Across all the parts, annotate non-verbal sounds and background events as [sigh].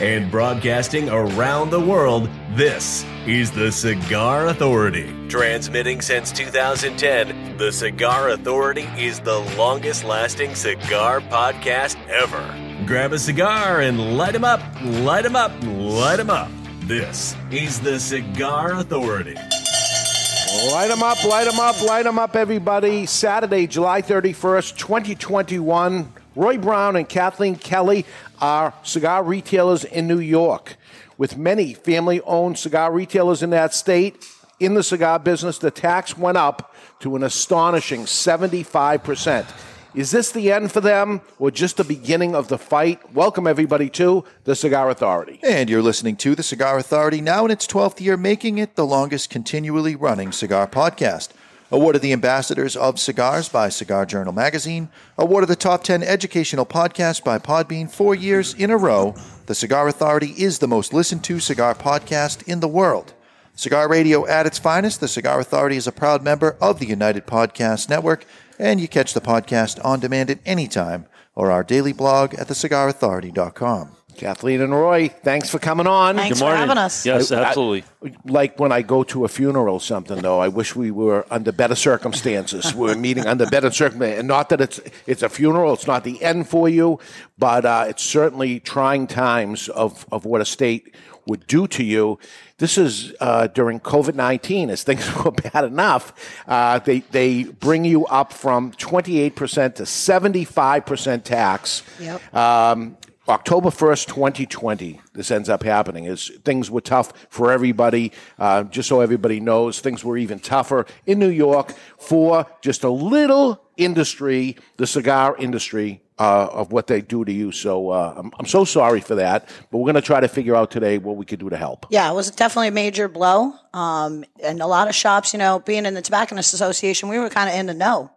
And broadcasting around the world, this is the Cigar Authority. Transmitting since 2010, the Cigar Authority is the longest lasting cigar podcast ever. Grab a cigar and light light 'em up, Light light 'em up, Light light 'em up. This is the Cigar Authority. Light them up, light them up, light them up, everybody. Saturday, July 31st, 2021. Roy Brown and Kathleen Kelly are cigar retailers in New York. With many family owned cigar retailers in that state, in the cigar business, the tax went up to an astonishing 75%. Is this the end for them or just the beginning of the fight? Welcome, everybody, to the Cigar Authority. And you're listening to the Cigar Authority now in its 12th year, making it the longest continually running cigar podcast. Awarded the Ambassadors of Cigars by Cigar Journal Magazine. Awarded the Top 10 Educational Podcast by Podbean four years in a row. The Cigar Authority is the most listened to cigar podcast in the world. Cigar Radio at its finest, the Cigar Authority is a proud member of the United Podcast Network, and you catch the podcast on demand at any time or our daily blog at thecigarauthority.com. Kathleen and Roy, thanks for coming on. Thanks for having us. Yes, I- I- absolutely. like when I go to a funeral or something, though, I wish we were under better circumstances. we're meeting under better circumstances, and not that it's it's a funeral; it's not the end for you, but uh, it's certainly trying times of of what a state would do to you. This is uh, during COVID nineteen, as things [laughs] were bad enough. Uh, they they bring you up from twenty eight percent to seventy five percent tax. Yep. Um, October 1st, 2020, this ends up happening. Is things were tough for everybody. Uh, just so everybody knows, things were even tougher in New York for just a little industry, the cigar industry, uh, of what they do to you. So uh, I'm, I'm so sorry for that, but we're going to try to figure out today what we could do to help. Yeah, it was definitely a major blow. Um, and a lot of shops, you know, being in the Tobacconist Association, we were kind of in the know.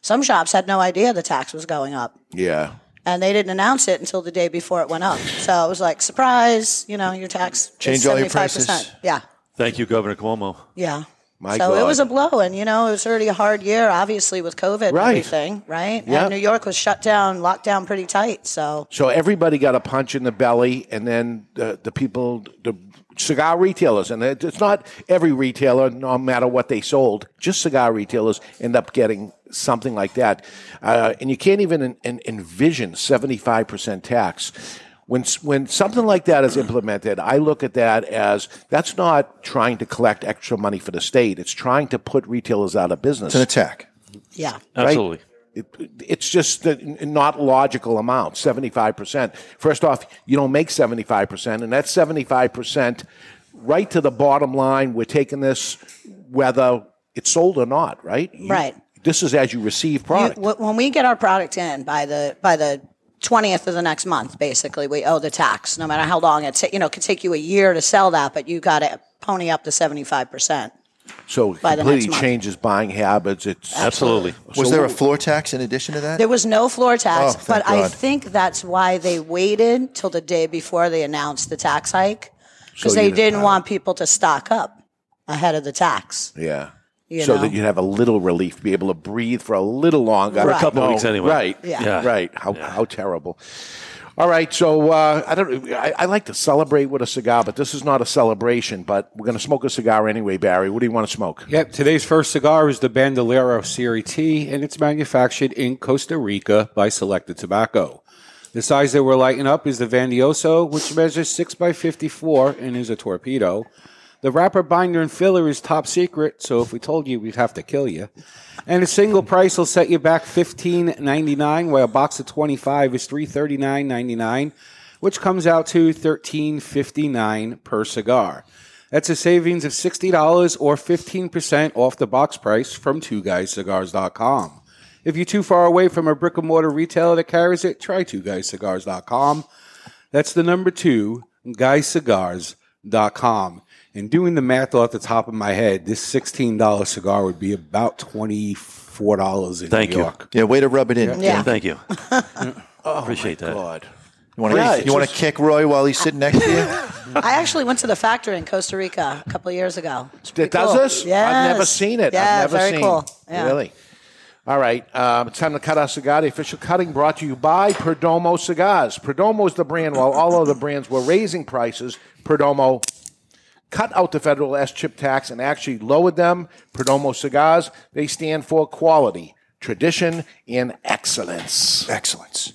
Some shops had no idea the tax was going up. Yeah. And they didn't announce it until the day before it went up. So it was like, surprise, you know, your tax is Change all your 75%. prices. Yeah. Thank you, Governor Cuomo. Yeah. My so it was a blow. And, you know, it was already a hard year, obviously, with COVID and Right. everything, right? Yeah. And New York was shut down, locked down pretty tight. So, So everybody got a punch in the belly, and then the, the people, the cigar retailers, and it's not every retailer, no matter what they sold, just cigar retailers end up getting something like that. Uh, and you can't even en- en- envision 75% tax. When, when something like that is implemented, I look at that as that's not trying to collect extra money for the state. It's trying to put retailers out of business. It's an attack. yeah. Absolutely. It, it's just not logical amount 75% first off you don't make 75% and that's 75% right to the bottom line we're taking this whether it's sold or not right? You, right. this is as you receive product. you, when we get our product in by the by the 20th of the next month basically we owe the tax no matter how long it ta- you know it could take you a year to sell that but you got to pony up to 75% so it By the completely next month. changes buying habits. It's Absolutely. Was there a floor tax in addition to that? There was no floor tax, Oh, but I think that's why they waited till the day before they announced the tax hike because So they didn't didn't want people to stock up ahead of the tax. yeah. You so know. that you'd have a little relief, be able to breathe for a little longer. For a couple No, weeks anyway. Right. Yeah. Yeah. Right. How, how terrible. All right. So uh, I don't. I, I like to celebrate with a cigar, but this is not a celebration. But we're going to smoke a cigar anyway, Barry. What do you want to smoke? Yep, today's first cigar is the Bandolero Serie T, and it's manufactured in Costa Rica by Selected Tobacco. The size that we're lighting up is the Vandioso, which measures 6 by 54 and is a torpedo. The wrapper, binder, and filler is top secret, so if we told you, we'd have to kill you. And a single price will set you back fifteen ninety nine, while a box of 25 is three thirty nine ninety nine, which comes out to thirteen fifty nine per cigar. That's a savings of $60 or 15% off the box price from twoguyscigars.com. If you're too far away from a brick and mortar retailer that carries it, try twoguyscigars.com. That's the number two, guyscigars.com. And doing the math off the top of my head, this $16 cigar would be about $24 in Thank New you. York. Yeah, way to rub it in. Yeah. Thank you. [laughs] Appreciate that. God. You want to Yeah, you want to just- kick Roy while he's sitting next to you? [laughs] I actually went to the factory in Costa Rica a couple of years ago. It's pretty It does cool. this? Yes. I've never seen it. Yeah, I've never very seen cool. Yeah. Really? All right. Um, it's time to cut our cigar. The official cutting brought to you by Perdomo Cigars. Perdomo is the brand. While all other brands were raising prices, Perdomo cut out the federal SCHIP tax and actually lowered them. Perdomo Cigars, they stand for quality, tradition, and excellence. Excellence.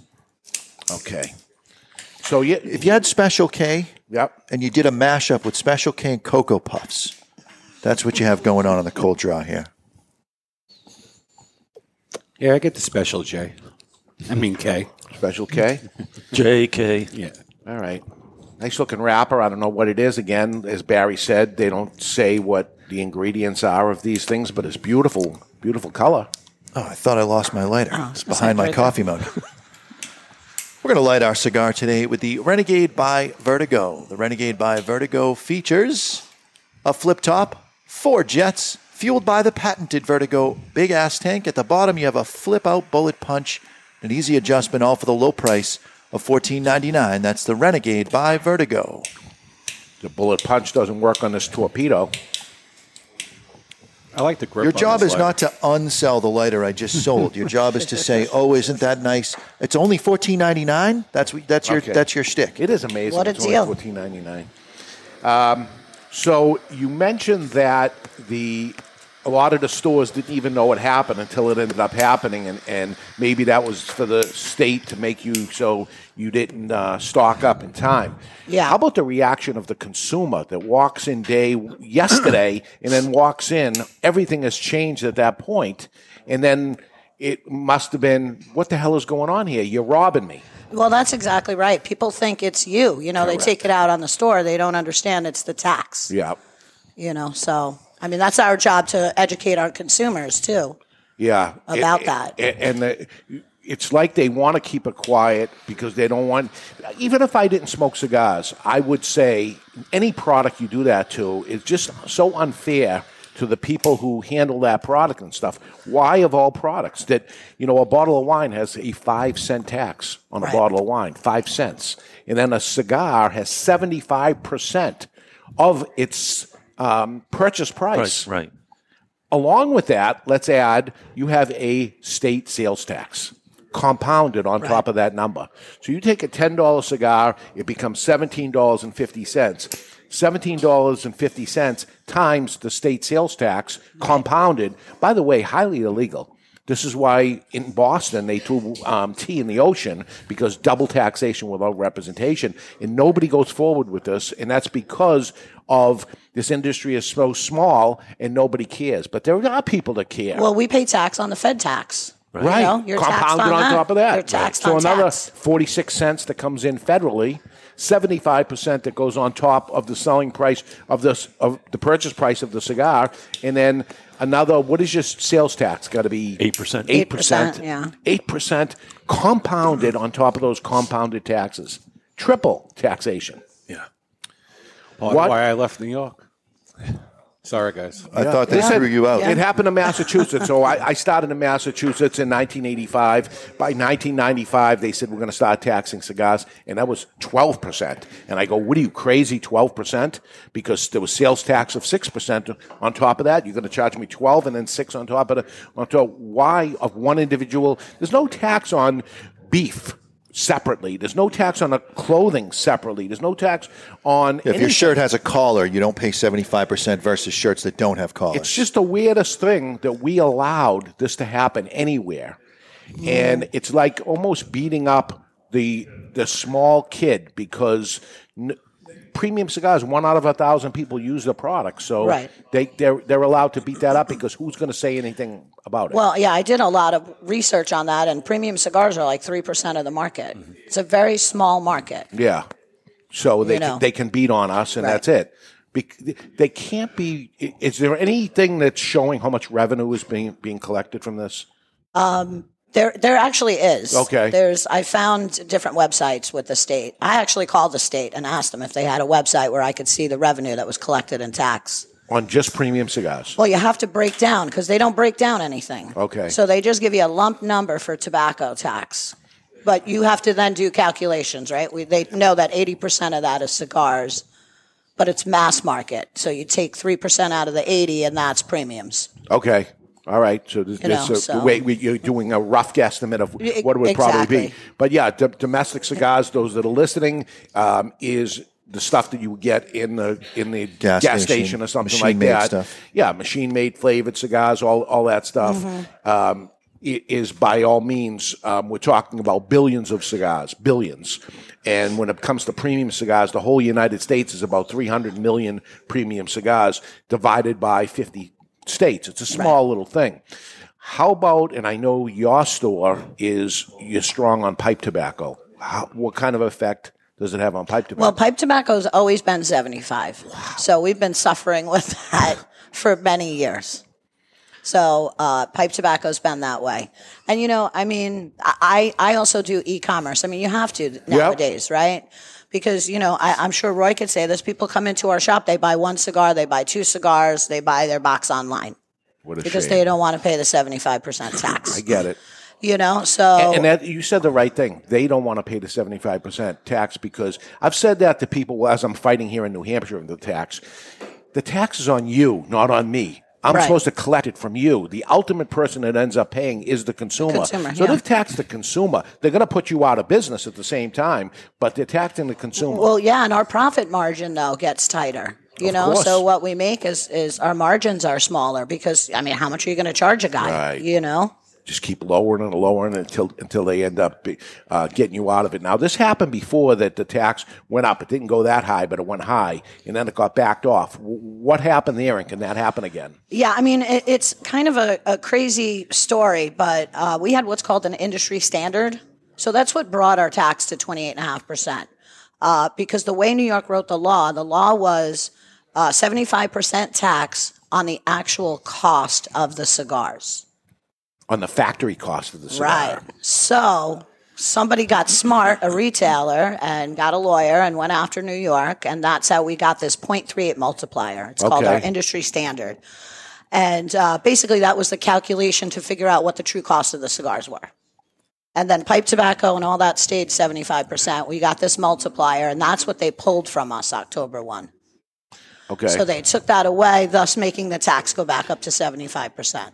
Okay. So, yeah, If you had Special K yep. and you did a mashup with Special K and Cocoa Puffs, that's what you have going on in the cold draw here. Yeah, I get the special J. I mean K. Special K. [laughs] JK. Yeah. All right. Nice looking wrapper. I don't know what it is. Again, as Barry said, they don't say what the ingredients are of these things, but it's beautiful, beautiful color. Oh, I thought I lost my lighter. it's behind my right coffee mug. We're going to light our cigar today with the Renegade by Vertigo. The Renegade by Vertigo features a flip top, four jets, fueled by the patented Vertigo big ass tank. At the bottom, you have a flip out bullet punch, an easy adjustment, all for the low price of $14.99. That's the Renegade by Vertigo. The bullet punch doesn't work on this torpedo. I like the grip. Your on job this is lighter. not to unsell the lighter I just sold. Your job is to say, [laughs] "Oh, isn't that nice? It's only fourteen ninety nine. That's that's your Okay. that's your shtick." It is amazing. What a it's only deal. Fourteen ninety nine. Um, so you mentioned that the a lot of the stores didn't even know what happened until it ended up happening, and, and maybe that was for the state to make you so you didn't uh, stock up in time. Yeah. How about the reaction of the consumer that walks in day yesterday and then walks in? Everything has changed at that point, and then it must have been what the hell is going on here? You're robbing me. Well, that's exactly right. People think it's you. You know, they take it out on the store. They don't understand it's the tax. Yeah. You know, so I mean, that's our job to educate our consumers too. Yeah, About A- that. a- and the, it's like they want to keep it quiet because they don't want. Even if I didn't smoke cigars, I would say any product you do that to is just so unfair to the people who handle that product and stuff. Why, of all products, that you know a bottle of wine has a five cent tax on a Right. bottle of wine, five cents, and then a cigar has seventy five percent of its um, purchase price. Right, right. Along with that, let's add you have a state sales tax compounded on top of that number. So you take a $10 cigar, it becomes $17.50. $17.50 times the state sales tax compounded. By the way, highly illegal. This is why in Boston they threw um, tea in the ocean because double taxation without representation, and nobody goes forward with this, and that's because of this industry is so small and nobody cares. But there are people that care. Well, we pay tax on the Fed tax. Right. You know, you're taxed Compounded on, on, that. top of that. You're taxed So on another tax. 46 cents that comes in federally, 75% that goes on top of the selling price of this of the purchase price of the cigar and then another what is your sales tax got to be 8%. 8%. 8%, yeah. 8% compounded on top of those compounded taxes. Triple taxation. Yeah. Why, What? why I left New York. Sorry, guys. I thought they Listen, threw you out. It happened in Massachusetts. so I, I started in Massachusetts in 1985. By 1995, they said we're going to start taxing cigars, and that was 12 percent. And I go, "What are you crazy? 12 percent? Because there was sales tax of six percent on top of that. You're going to charge me 12 and then six on top of it. On top. Why of one individual? There's no tax on beef." Separately, there's no tax on a clothing separately. There's no tax on If your shirt has a collar, you don't pay seventy five percent versus shirts that don't have collars. It's just the weirdest thing that we allowed this to happen anywhere, and hmm. it's like almost beating up the the small kid because n- premium cigars one out of a thousand people use the product, so Right. they they're they're allowed to beat that up because who's going to say anything about it? Well, yeah, I did a lot of research on that, and premium cigars are like 3% of the market. Mm-hmm. It's a very small market. yeah, so they You know. can, they can beat on us, and Right. that's it. Bec- they can't be. Is there anything that's showing how much revenue is being being collected from this? Um, There, there actually is. Okay. There's, I found different websites with the state. I actually called the state and asked them if they had a website where I could see the revenue that was collected in tax. on just premium cigars. Well, you have to break down because they don't break down anything. Okay. So they just give you a lump number for tobacco tax. But you have to then do calculations, right? We, they know that 80% of that is cigars, but it's mass market. So you take 3% out of the 80 and that's premiums. Okay. All right. So this, You this know, uh, so- wait, we, you're doing a rough guesstimate of what it would probably be. But yeah, d- domestic cigars, those that are listening, um, is the stuff that you would get in the in the gas, Gas station, station, or something like machine-made that. stuff. Yeah, machine made flavored cigars, all all that stuff. Mm-hmm. Um, is by all means, um, we're talking about billions of cigars, billions. And when it comes to premium cigars, the whole United States is about 300 million premium cigars divided by 50 states. It's a small little thing. How about, and I know your store is, you're strong on pipe tobacco. How, what kind of effect does it have on pipe tobacco? Well, pipe tobacco's always been 75. So we've been suffering with [laughs] that for many years. So uh, pipe tobacco's been that way. And, you know, I mean, I, I also do e-commerce. I mean, you have to nowadays, right? Because, you know, I, I'm sure Roy could say this. People come into our shop, they buy one cigar, they buy two cigars, they buy their box online because shame. they don't want to pay the 75% [coughs] tax. I get it. you know, so. And that you said the right thing. They don't want to pay the seventy five percent tax because I've said that to people as I'm fighting here in New Hampshire the tax. The tax is on you, not on me. I'm Right. supposed to collect it from you. The ultimate person that ends up paying is the consumer. Consumer, so yeah. they've taxed the consumer. They're going to put you out of business at the same time, but they're taxing the consumer. Well, yeah, and our profit margin though gets tighter. You Of know, course. so what we make is is our margins are smaller because I mean, how much are you going to charge a guy? Right. You know, just keep lowering and lowering until until they end up uh, getting you out of it. Now, this happened before that the tax went up. It didn't go that high, but it went high, and then it got backed off. What happened there, and can that happen again? yeah. I mean, it, it's kind of a, a crazy story, but uh, we had what's called an industry standard, so that's what brought our tax to twenty eight and a half percent. Uh, because the way New York wrote the law, the law was five percent tax on the actual cost of the cigars. On the factory cost of the cigar. Right. So somebody got smart, a retailer, and got a lawyer and went after New York, and that's how we got this 0.38 multiplier. It's called our industry standard. And uh, basically, that was the calculation to figure out what the true cost of the cigars were. And then pipe tobacco and all that stayed 75%. We got this multiplier, and that's what they pulled from us October 1. Okay. So they took that away, thus making the tax go back up to 75%.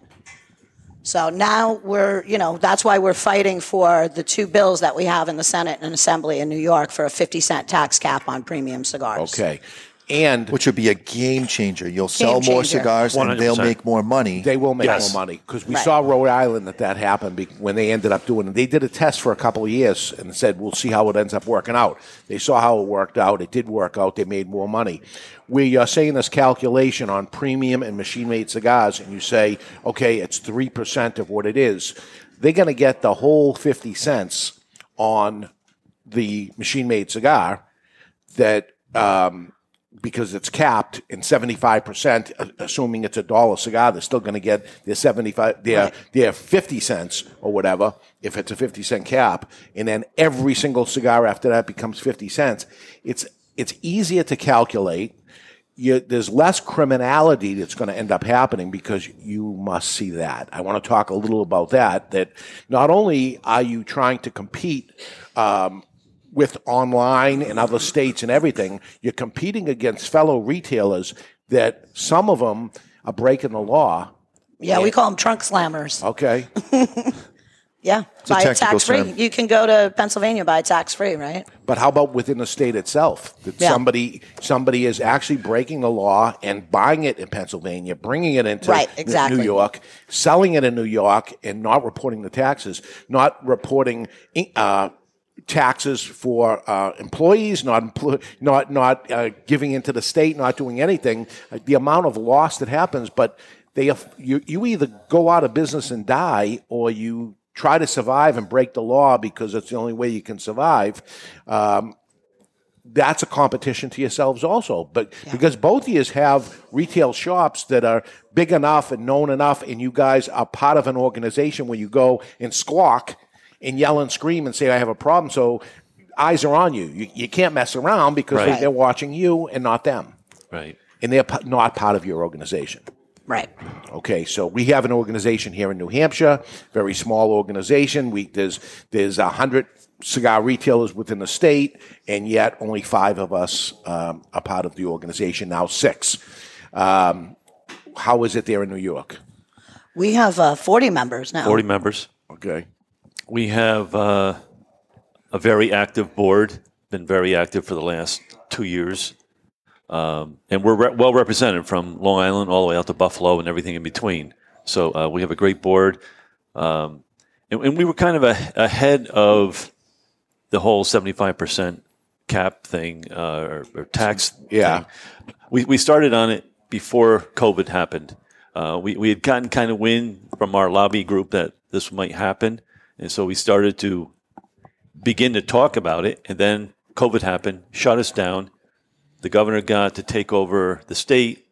So now we're, you know, that's why we're fighting for the two bills that we have in the Senate and Assembly in New York for a 50 cent tax cap on premium cigars. okay. And which would be a game changer. You'll sell more changer. cigars and they'll make more money. They will make Yes. more money because we Right. saw Rhode Island that that happened be- when they ended up doing it. They did a test for a couple of years and said, "We'll see how it ends up working out." They saw how it worked out. It did work out. They made more money. We are saying this calculation on premium and machine-made cigars, and you say, "Okay, it's three percent of what it is." They're going to get the whole fifty cents on the machine-made cigar that. Um, because it's capped in 75%, uh, assuming it's a dollar cigar, they're still going to get their 75, their, their 50 cents or whatever, if it's a 50 cent cap. And then every single cigar after that becomes 50 cents. It's, it's easier to calculate. You, there's less criminality that's going to end up happening because you must see that. I want to talk a little about that. That not only are you trying to compete um, with online and other states and everything, you're competing against fellow retailers that some of them are breaking the law. Yeah, we call them trunk slammers. Okay, [laughs] Yeah, a buy it tax free. You can go to Pennsylvania, buy tax free, right? but how about within the state itself? That Yeah. somebody somebody is actually breaking the law and buying it in Pennsylvania, bringing it into Right, N- exactly. New York, selling it in New York, and not reporting the taxes, not reporting. Uh, taxes for uh, employees, not empl- not not uh, giving into the state, not doing anything. Uh, the amount of loss that happens, but they have, you you either go out of business and die, or you try to survive and break the law because it's the only way you can survive. Um, that's a competition to yourselves also. But because both of you have retail shops that are big enough and known enough, and you guys are part of an organization where you go and squawk and yell and scream and say, I have a problem. So eyes are on you. You, you can't mess around because they, Right. they're watching you and not them. Right. and they're pa- not part of your organization. Right. Okay, so we have an organization here in New Hampshire, very small organization. We there's there's a hundred cigar retailers within the state, and yet only five of us um, are part of the organization now. Six. Um, how is it there in New York? We have uh, 40 members now. 40 members. Okay. We have uh, a very active board, been very active for the last two years. Um, and we're re- well represented from Long Island all the way out to Buffalo and everything in between. So uh, we have a great board. Um, and, and we were kind of a, ahead of the whole 75% cap thing uh, or, or tax Yeah. thing. We, we started on it before COVID happened. Uh, we, we had gotten kind of wind from our lobby group that this might happen. And so we started to begin to talk about it. And then COVID happened, shut us down. The governor got to take over the state.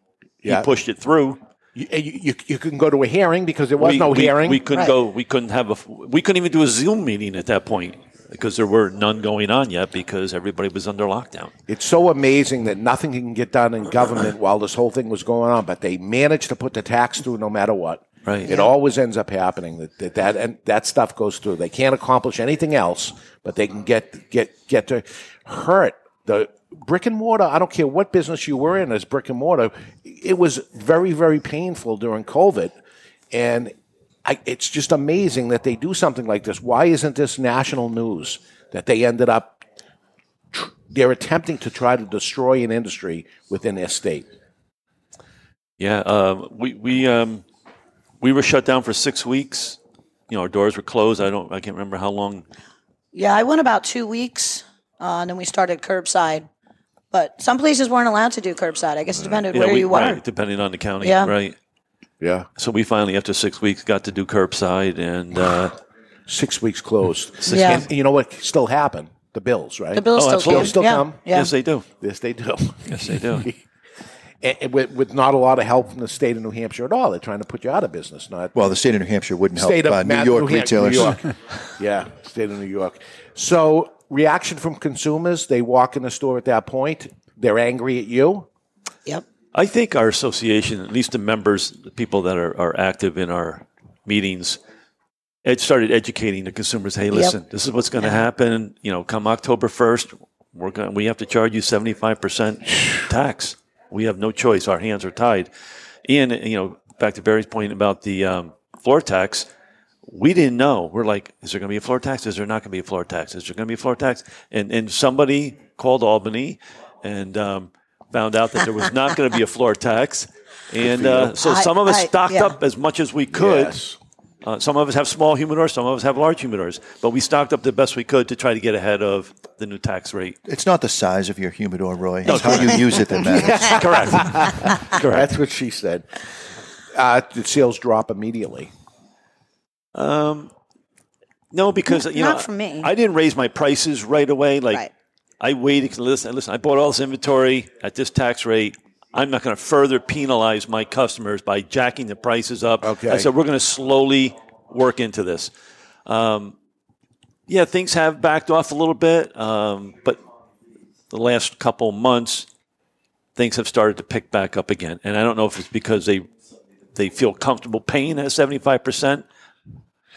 Yeah. He pushed it through. You, you, you, you couldn't go to a hearing because there was we, no we- hearing. We couldn't Right. go. We couldn't have a. We couldn't even do a Zoom meeting at that point because there were none going on yet because everybody was under lockdown. It's so amazing that nothing can get done in government while this whole thing was going on, but they managed to put the tax through no matter what. Right. It always ends up happening that that that, and that stuff goes through. They can't accomplish anything else, but they can get get get to hurt the brick and mortar. I don't care what business you were in as brick and mortar. It was very very painful during COVID, and I, it's just amazing that they do something like this. Why isn't this national news that they ended up? tr- They're attempting to try to destroy an industry within their state. Yeah, um, we we um, we were shut down for six weeks. You know, our doors were closed. I don't. I can't remember how long. Yeah, I went about two weeks, uh, and then we started curbside. But some places weren't allowed to do curbside. I guess it depended Yeah, where we- you were. right, depending on the county. Yeah. Right. Yeah, So we finally, after six weeks, got to do curbside, and uh, six weeks closed. Yeah. And you know what still happened? The bills, right? The bills Oh, still absolutely. came. Still yeah. come? Yeah. yes, they do. Yes, they do. Yes, they do. [laughs] and, and with, with not a lot of help from the state of New Hampshire at all. They're trying to put you out of business. Not Well, the state of New Hampshire wouldn't help state of uh, New Ma- York New retailers. New York. yeah, state of New York. So reaction from consumers? They walk in the store at that point. They're angry at you. Yep. I think our association, at least the members, the people that are, are active in our meetings, it started educating the consumers. Hey, listen, this is what's going to happen. You know, come October first, we're going. We have to charge you seventy five percent tax. We have no choice. Our hands are tied. And you know, back to Barry's point about the um, floor tax. We didn't know. We're like, is there going to be a floor tax? Is there not going to be a floor tax? Is there going to be a floor tax? And and somebody called Albany and um, found out that there was not going to be a floor tax. And uh, so I- some of us I- stocked yeah. up as much as we could. Yes. Uh, some of us have small humidors, some of us have large humidors, but we stocked up the best we could to try to get ahead of the new tax rate. It's not the size of your humidor, Roy. It's how you use it that [laughs] matters. Correct. [laughs] Correct. That's what she said. Uh, did sales drop immediately? Um, no, because you Not know, for me. I didn't raise my prices right away. Like Right. I waited. Listen, listen. I bought all this inventory at this tax rate. I'm not going to further penalize my customers by jacking the prices up. Okay. I said we're going to slowly work into this. Um, yeah, things have backed off a little bit, um, but the last couple months, things have started to pick back up again. And I don't know if it's because they they feel comfortable paying at 75 percent.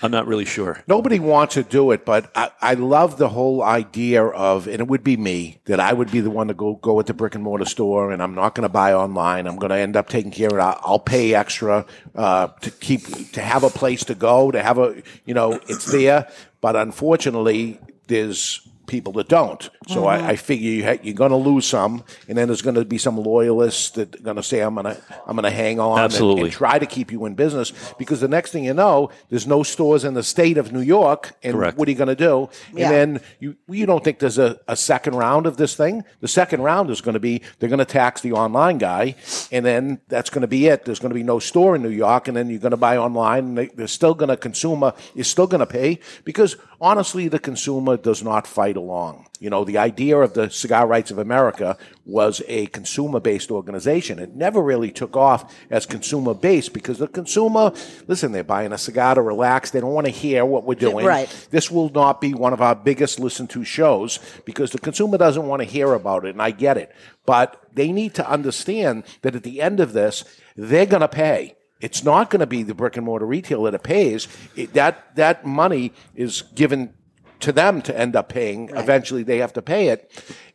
I'm not really sure. Nobody wants to do it, but I, I love the whole idea of, and it would be me, that I would be the one to go go at the brick and mortar store, and I'm not going to buy online. I'm going to end up taking care of it. I'll, I'll pay extra uh, to keep to have a place to go, to have a, you know, it's there. But unfortunately, there's people that don't. So I, mm-hmm. I figure you ha- you're going to lose some, and then there's going to be some loyalists that are going to say, "I'm going to I'm going to hang on and- Absolutely. and try to keep you in business because the next thing you know, there's no stores in the state of New York, and Correct. what are you going to do? Yeah. And then you you don't think there's a, a second round of this thing? The second round is going to be they're going to tax the online guy, and then that's going to be it. There's going to be no store in New York, and then you're going to buy online, and they, they're still going to consumer is still going to pay because honestly, the consumer does not fight along. You know, the idea of the Cigar Rights of America was a consumer based organization. It never really took off as consumer based because the consumer, listen, they're buying a cigar to relax. They don't want to hear what we're doing. Right. This will not be one of our biggest listened to shows because the consumer doesn't want to hear about it, and I get it. But they need to understand that at the end of this, they're going to pay. It's not going to be the brick and mortar retailer that pays. It, that that money is given to them to end up paying. Eventually, they have to pay it,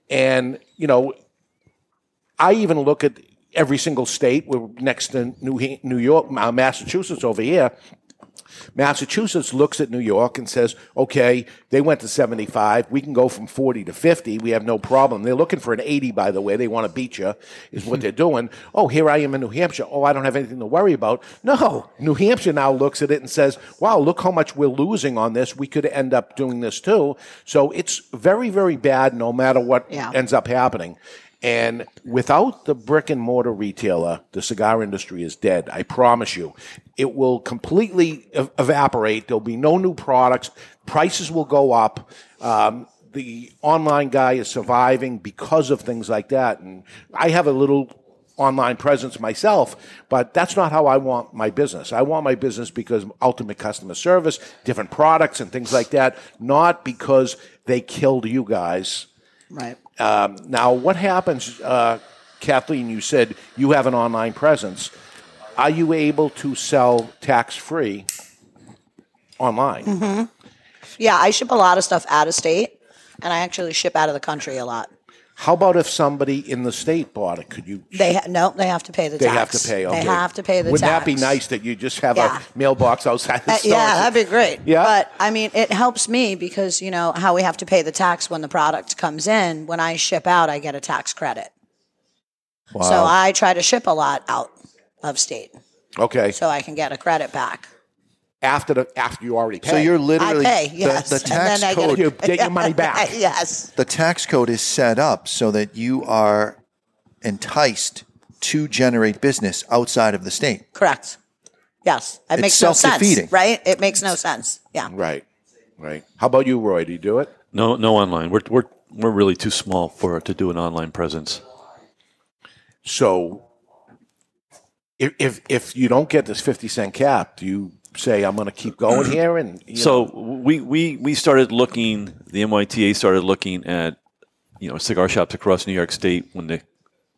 and you know, I even look at every single state. We're next to New New York, uh, Massachusetts over here. Massachusetts looks at New York and says, okay, they went to 75. We can go from 40 to 50. We have no problem. They're looking for an 80, by the way. They want to beat you, is what they're doing. [laughs] Oh, here I am in New Hampshire. Oh, I don't have anything to worry about. No, New Hampshire now looks at it and says, wow, look how much we're losing on this. We could end up doing this too. So it's very, very bad no matter what Yeah. ends up happening. And without the brick and mortar retailer, the cigar industry is dead. I promise you. It will completely ev- evaporate. There'll be no new products. Prices will go up. Um, the online guy is surviving because of things like that. And I have a little online presence myself, but that's not how I want my business. I want my business because ultimate customer service, different products and things like that, not because they killed you guys. Right. Um, now, what happens, uh, Kathleen? You said you have an online presence. Are you able to sell tax free online? Mm-hmm. Yeah, I ship a lot of stuff out of state, and I actually ship out of the country a lot. How about if somebody in the state bought it? Could you? They ha- no, they have to pay the They have tax. to pay. Okay. They have to pay the Wouldn't tax. that be nice that you just have Yeah. a mailbox outside the Uh, store? yeah, that'd be great. Yeah. But I mean, it helps me because you know how we have to pay the tax when the product comes in. When I ship out, I get a tax credit. Wow. So I try to ship a lot out of state Okay. so I can get a credit back. after the after you already pay. So you're literally I pay, the- yes. the, And tax then I get code. you [laughs] get your money back. [laughs] yes. the tax code is set up so that you are enticed to generate business outside of the state. Correct. Yes. It It's makes no sense. Right? It makes no sense. Yeah. Right. Right. How about you, Roy? Do you do it? No, no online. We're we're we're really too small for to do an online presence. So if if, if you don't get this fifty cent cap, do you say I'm going to keep going [clears throat] here? And you know, So we, we we started looking. The NYTA started looking at you know cigar shops across New York State when the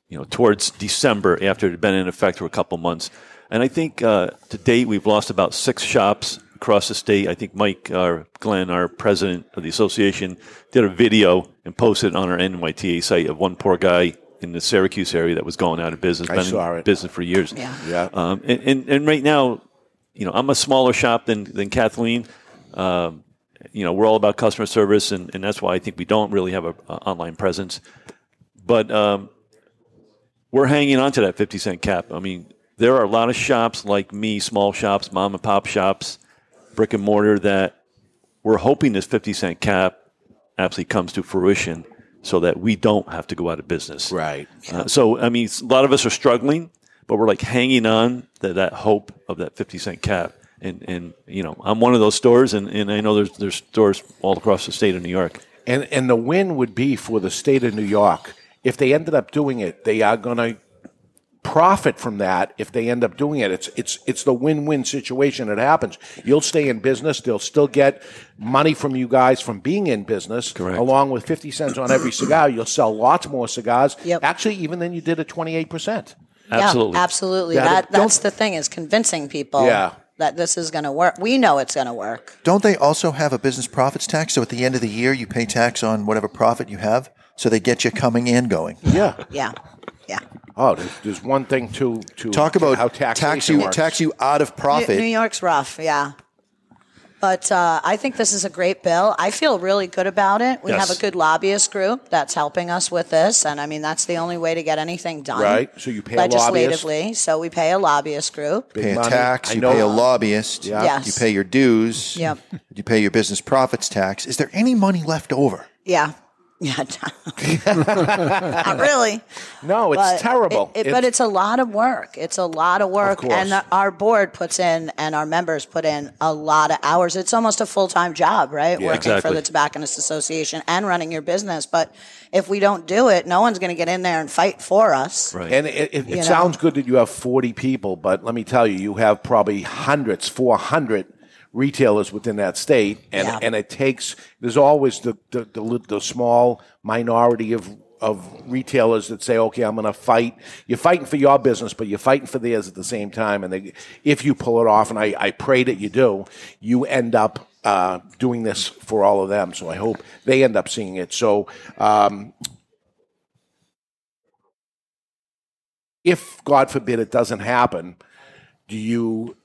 you know towards December after it had been in effect for a couple months, and I think uh, to date we've lost about six shops across the state. I think Mike uh, Glenn, our president of the association, did a video and posted it on our NYTA site of one poor guy in the Syracuse area that was going out of business. I been saw in it. business for years. Yeah. yeah. Um, and, and, and right now, you know, I'm a smaller shop than, than Kathleen. Um, you know, we're all about customer service, and, and that's why I think we don't really have an online presence. But um, we're hanging on to that 50 cent cap. I mean, there are a lot of shops like me, small shops, mom and pop shops, brick and mortar, that we're hoping this 50 cent cap actually comes to fruition so that we don't have to go out of business. right. Uh, so, I mean, a lot of us are struggling, but we're like hanging on to that hope of that 50 cent cap. And, and you know, I'm one of those stores, and, and I know there's, there's stores all across the state of New York. And and the win would be for the state of New York if they ended up doing it. They are going to profit from that if they end up doing it. It's it's it's the win-win situation that happens. You'll stay in business. They'll still get money from you guys from being in business. Correct. Along with fifty cents on every cigar, you'll sell lots more cigars. Yep. Actually, even than you did at twenty-eight percent. Absolutely. Yeah, absolutely. Yeah, that that's the thing is convincing people Yeah. that this is going to work. We know it's going to work. Don't they also have a business profits tax? So at the end of the year, you pay tax on whatever profit you have. So they get you coming and going. Yeah. Yeah. Yeah. Oh, there's, there's one thing to to Talk about how tax taxation you works. tax you out of profit. New, New York's rough, yeah. But uh, I think this is a great bill. I feel really good about it. We Yes. have a good lobbyist group that's helping us with this, and I mean that's the only way to get anything done. Right. So you pay a legislatively. So we pay a lobbyist group. pay a tax, I you know- pay a lobbyist, Yeah. Yes. you pay your dues, Yep. you pay your business profits tax. Is there any money left over? Yeah. Yeah, [laughs] not [laughs] really. No, it's But terrible. it- it- but it's a lot of work. It's a lot of work, course. and our board puts in, and our members put in a lot of hours. It's almost a full time job, right? Working for the Tobacconists Association and running your business. But if we don't do it, no one's going to get in there and fight for us. Right. And it, it, it know? sounds good that you have 40 people, but let me tell you, you have probably hundreds, 400 retailers within that state. And, Yeah. and it takes, there's always the, the, the, the small minority of, of retailers that say, okay, I'm going to fight. You're fighting for your business, but you're fighting for theirs at the same time. And they, if you pull it off, and I, I pray that you do, you end up uh, doing this for all of them. So I hope they end up seeing it. So, um, if God forbid it doesn't happen, do you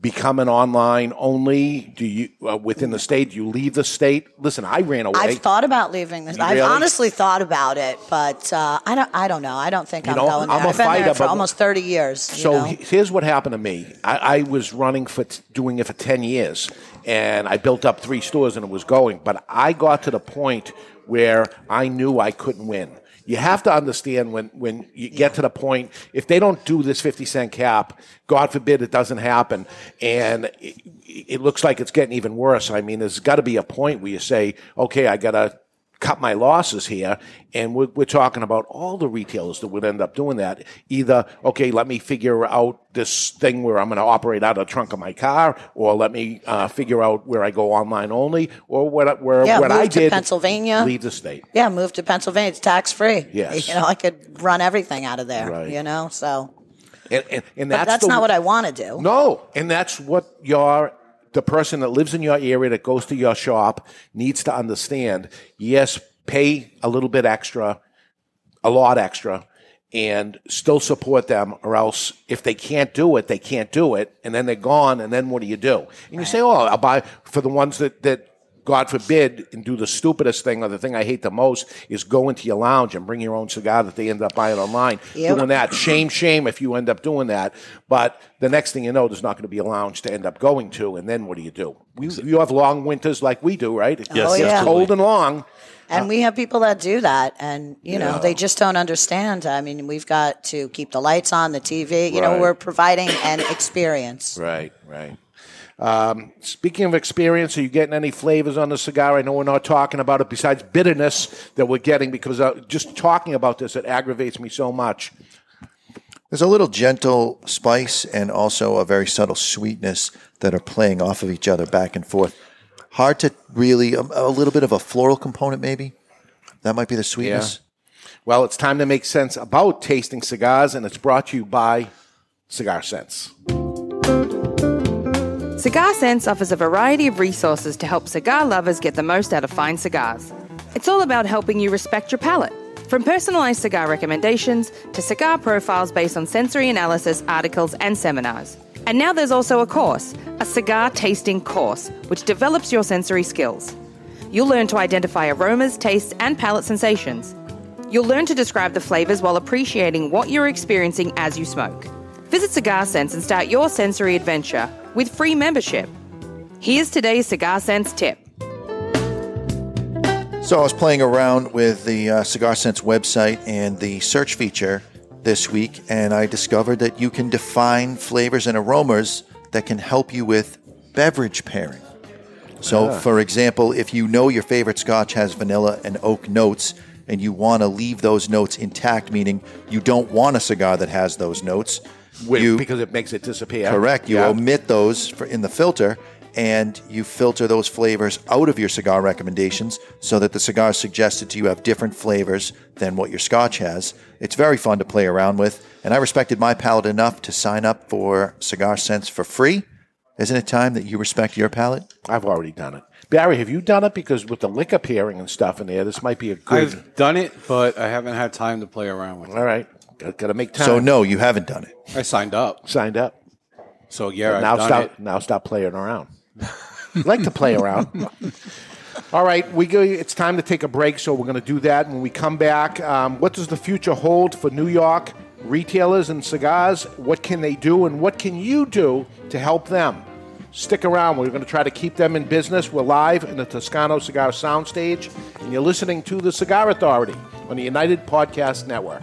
become an online only? Do you uh, within the state? Do you leave the state? Listen, I ran away. I've thought about leaving this. You I've honestly thought about it, but uh, I don't. I don't know. I don't think You I'm know, going there. I'm I've been fighter, there for almost thirty years. you so know? here's what happened to me. I, I was running for t- doing it for ten years, and I built up three stores, and it was going. But I got to the point where I knew I couldn't win. You have to understand when, when you get to the point, if they don't do this 50 cent cap, God forbid it doesn't happen, and it, it looks like it's getting even worse. I mean, there's got to be a point where you say, okay, I got to cut my losses here. And we're, we're talking about all the retailers that would end up doing that. Either, okay, let me figure out this thing where I'm going to operate out of the trunk of my car, or let me uh, figure out where I go online only, or what, where, Yeah, what I to did. Pennsylvania. Leave the state. yeah, move to Pennsylvania. It's tax free. Yes. You know, I could run everything out of there. Right. You know, so And, and, and that's, that's the- not what I want to do. No, and that's what your the person that lives in your area that goes to your shop needs to understand. Yes, pay a little bit extra, a lot extra, and still support them, or else if they can't do it, they can't do it, and then they're gone, and then what do you do? And you say, "Oh, I'll buy for the ones that that." God forbid, and do the stupidest thing, or the thing I hate the most, is go into your lounge and bring your own cigar that they end up buying online. Yep. Doing that, shame, shame if you end up doing that. But the next thing you know, there's not going to be a lounge to end up going to, and then what do you do? You, you have long winters like we do, right? It's Yes, Oh, yeah. cold and long. And we have people that do that, and you know Yeah. they just don't understand. I mean, we've got to keep the lights on, the TV. You know, we're providing an experience. Right, right. Um, speaking of experience, are you getting any flavors on the cigar? I know we're not talking about it besides bitterness that we're getting because uh, just talking about this, it aggravates me so much. There's a little gentle spice and also a very subtle sweetness that are playing off of each other back and forth. Hard to really, a, a little bit of a floral component maybe. That might be the sweetness. Well, it's time to make sense about tasting cigars, and it's brought to you by Cigar Sense. Cigar Sense offers a variety of resources to help cigar lovers get the most out of fine cigars. It's all about helping you respect your palate. From personalized cigar recommendations to cigar profiles based on sensory analysis, articles, and seminars. And now there's also a course, a cigar tasting course, which develops your sensory skills. You'll learn to identify aromas, tastes, and palate sensations. You'll learn to describe the flavors while appreciating what you're experiencing as you smoke. Visit Cigar Sense and start your sensory adventure with free membership. Here's today's Cigar Sense tip. So I was playing around with the uh, Cigar Sense website and the search feature this week, and I discovered that you can define flavors and aromas that can help you with beverage pairing. So, for example, if you know your favorite scotch has vanilla and oak notes, and you want to leave those notes intact, meaning you don't want a cigar that has those notes, With, you because it makes it disappear. Correct. You Yeah. omit those for, in the filter, and you filter those flavors out of your cigar recommendations so that the cigars suggested to you have different flavors than what your Scotch has. It's very fun to play around with, and I respected my palate enough to sign up for Cigar Sense for free. Isn't it time that you respect your palate? I've already done it. Barry, have you done it? Because with the liquor pairing and stuff in there, this might be a good. I've done it, but I haven't had time to play around with it. All right, got to make time. So no, you haven't done it. I signed up, signed up. so yeah, I've now done stop. it. Now stop playing around. like to play around. [laughs] All right, we go. It's time to take a break, so we're going to do that. When we come back, um, what does the future hold for New York retailers and cigars? What can they do, and what can you do to help them? Stick around. We're going to try to keep them in business. We're live in the Toscano Cigar Soundstage, and you're listening to The Cigar Authority on the United Podcast Network.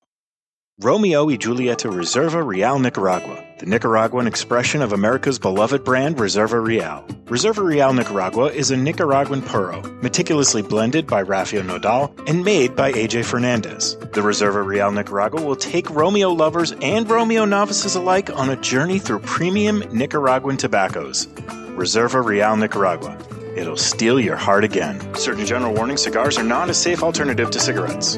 Romeo y Julieta Reserva Real Nicaragua, the Nicaraguan expression of America's beloved brand Reserva Real. Reserva Real Nicaragua is a Nicaraguan puro, meticulously blended by Rafael Nodal and made by AJ Fernandez. The Reserva Real Nicaragua will take Romeo lovers and Romeo novices alike on a journey through premium Nicaraguan tobaccos. Reserva Real Nicaragua. It'll steal your heart again. Surgeon General warning cigars are not a safe alternative to cigarettes.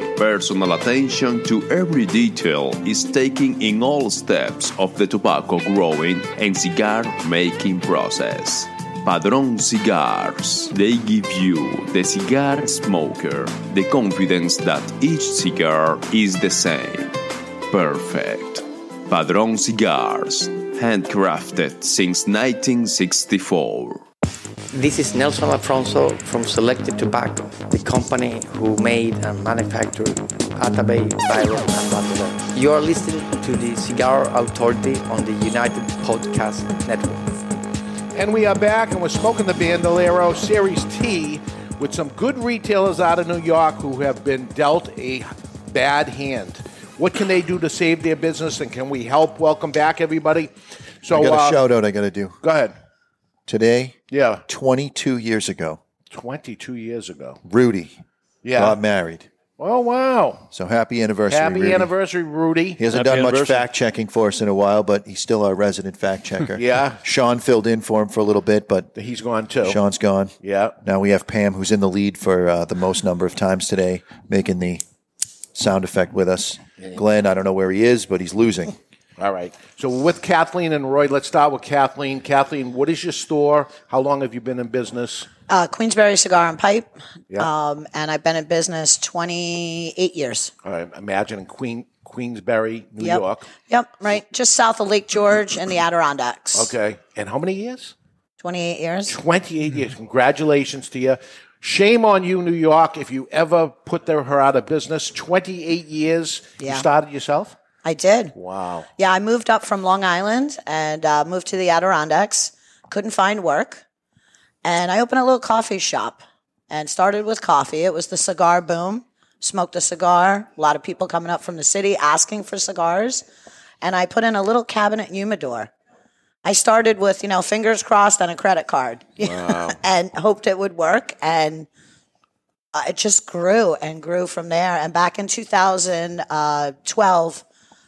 personal attention to every detail is taken in all steps of the tobacco growing and cigar making process. Padron Cigars. They give you, the cigar smoker, the confidence that each cigar is the same. Perfect. Padron Cigars. Handcrafted since 1964. This is Nelson Alfonso from Selected Tobacco, the company who made and manufactured Atabey, Byron, and Battle. You are listening to the Cigar Authority on the United Podcast Network. And we are back, and we're smoking the Bandolero Series T with some good retailers out of New York who have been dealt a bad hand. What can they do to save their business, and can we help? Welcome back, everybody. So, I got a uh, shout out I got to do. Go ahead. Today, Yeah, 22 years ago, 22 years ago. Rudy Yeah. got married. Oh wow! So happy anniversary! Happy Rudy. anniversary, Rudy. He hasn't Happy done much fact checking for us in a while, but he's still our resident fact checker. [laughs] Yeah. Sean filled in for him for a little bit, but he's gone too. Sean's gone. Yeah. Now we have Pam, who's in the lead for uh, the most number of times today, making the sound effect with us. Glenn, I don't know where he is, but he's losing. All right. So with Kathleen and Roy. Let's start with Kathleen. Kathleen, what is your store? How long have you been in business? Uh, Queensbury Cigar and Pipe. Yeah. Um, and I've been in business 28 years. All right. Imagine in Queen Queensbury, New Yep. York. Yep, right. Just south of Lake George in the Adirondacks. Okay. And how many years? 28 years. 28 years. Congratulations to you. Shame on you, New York, if you ever put their, her out of business. 28 years. Yeah. You started yourself? I did. Wow. Yeah, I moved up from Long Island and uh, moved to the Adirondacks. Couldn't find work. And I opened a little coffee shop and started with coffee. It was the cigar boom. Smoked a cigar. A lot of people coming up from the city asking for cigars. And I put in a little cabinet humidor. I started with, you know, fingers crossed and a credit card [laughs] and hoped it would work. And uh, it just grew and grew from there. And back in 2012,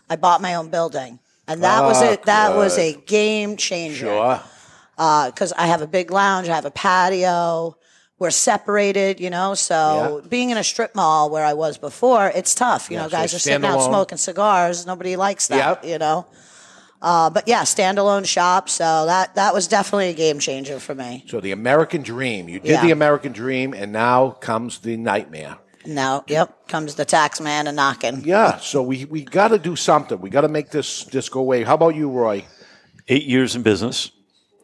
I bought my own building. And that was Ah, it. That was a game changer Sure. because I have a big lounge, I have a patio. We're separated, you know. So being in a strip mall where I was before, it's tough. You Yeah, know, so guys are sitting out smoking cigars. Nobody likes that, Yep. you know. Uh, but yeah, standalone shop. So that that was definitely a game changer for me. So the American dream. You did Yeah. the American dream, and now comes the nightmare. Now, yep, comes the tax man and knocking. Yeah. So we, we got to do something. We got to make this this go away. How about you, Roy? Eight years in business.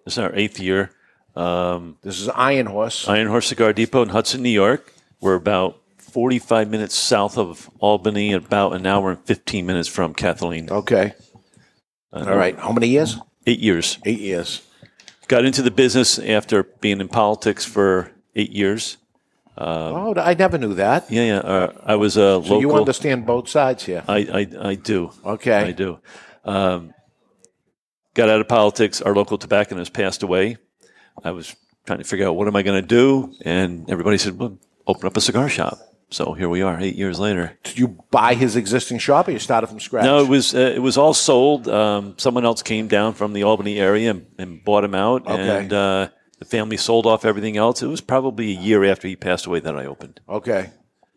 This is our eighth year. Um, this is Iron Horse. Iron Horse Cigar Depot in Hudson, New York. We're about 45 minutes south of Albany, about an hour and 15 minutes from Kathleen. Okay. All right. How many years? Eight years. Eight years. Got into the business after being in politics for eight years. Um, Oh, I never knew that. Yeah, yeah. Uh, I was a So local. you understand both sides here. I, I, I do. Okay. I do. Um, got out of politics. Our local tobacconist passed away. I was trying to figure out what am I going to do, and everybody said, "Well, open up a cigar shop." So here we are, eight years later. Did you buy his existing shop, or you started from scratch? No, it was uh, it was all sold. Um, someone else came down from the Albany area and, and bought him out, Okay. and uh, the family sold off everything else. It was probably a year after he passed away that I opened. Okay.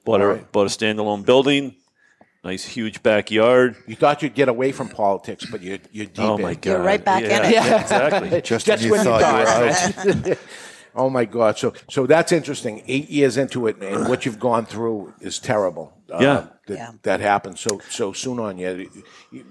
Bought a right. bought a standalone building, nice huge backyard. You thought you'd get away from politics, but you're, you're deep Oh in. my God. You're right back in it. yeah, exactly. [laughs] Just, when you when thought you were thought, right? [laughs] oh my God! So, so that's interesting. Eight years into it, and what you've gone through is terrible. Uh, Yeah. that, that happened so so soon on you.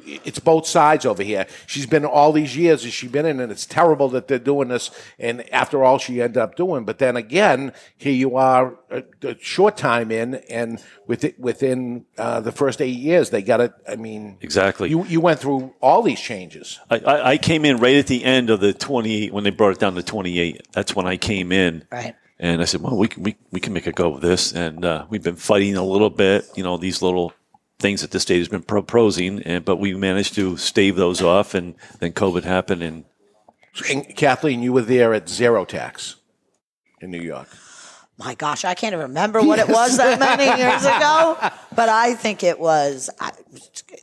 It's both sides over here. She's been all these years has she been in, and it's terrible that they're doing this. And after all, she ended up doing. But then again, here you are, a, a short time in, and within within uh, the first eight years, they got it. I mean, Exactly. You you went through all these changes. I, I, I came in right at the end of the 28 when they brought it down to 28. That's when I came in. Right. And I said, well, we can, we, we can make a go of this. And uh, we've been fighting a little bit, you know, these little things that the state has been proposing, and, but we managed to stave those off. And then COVID happened. And And Kathleen, you were there at zero tax in New York. My gosh, I can't even remember what it was that many [laughs] years ago, but I think it was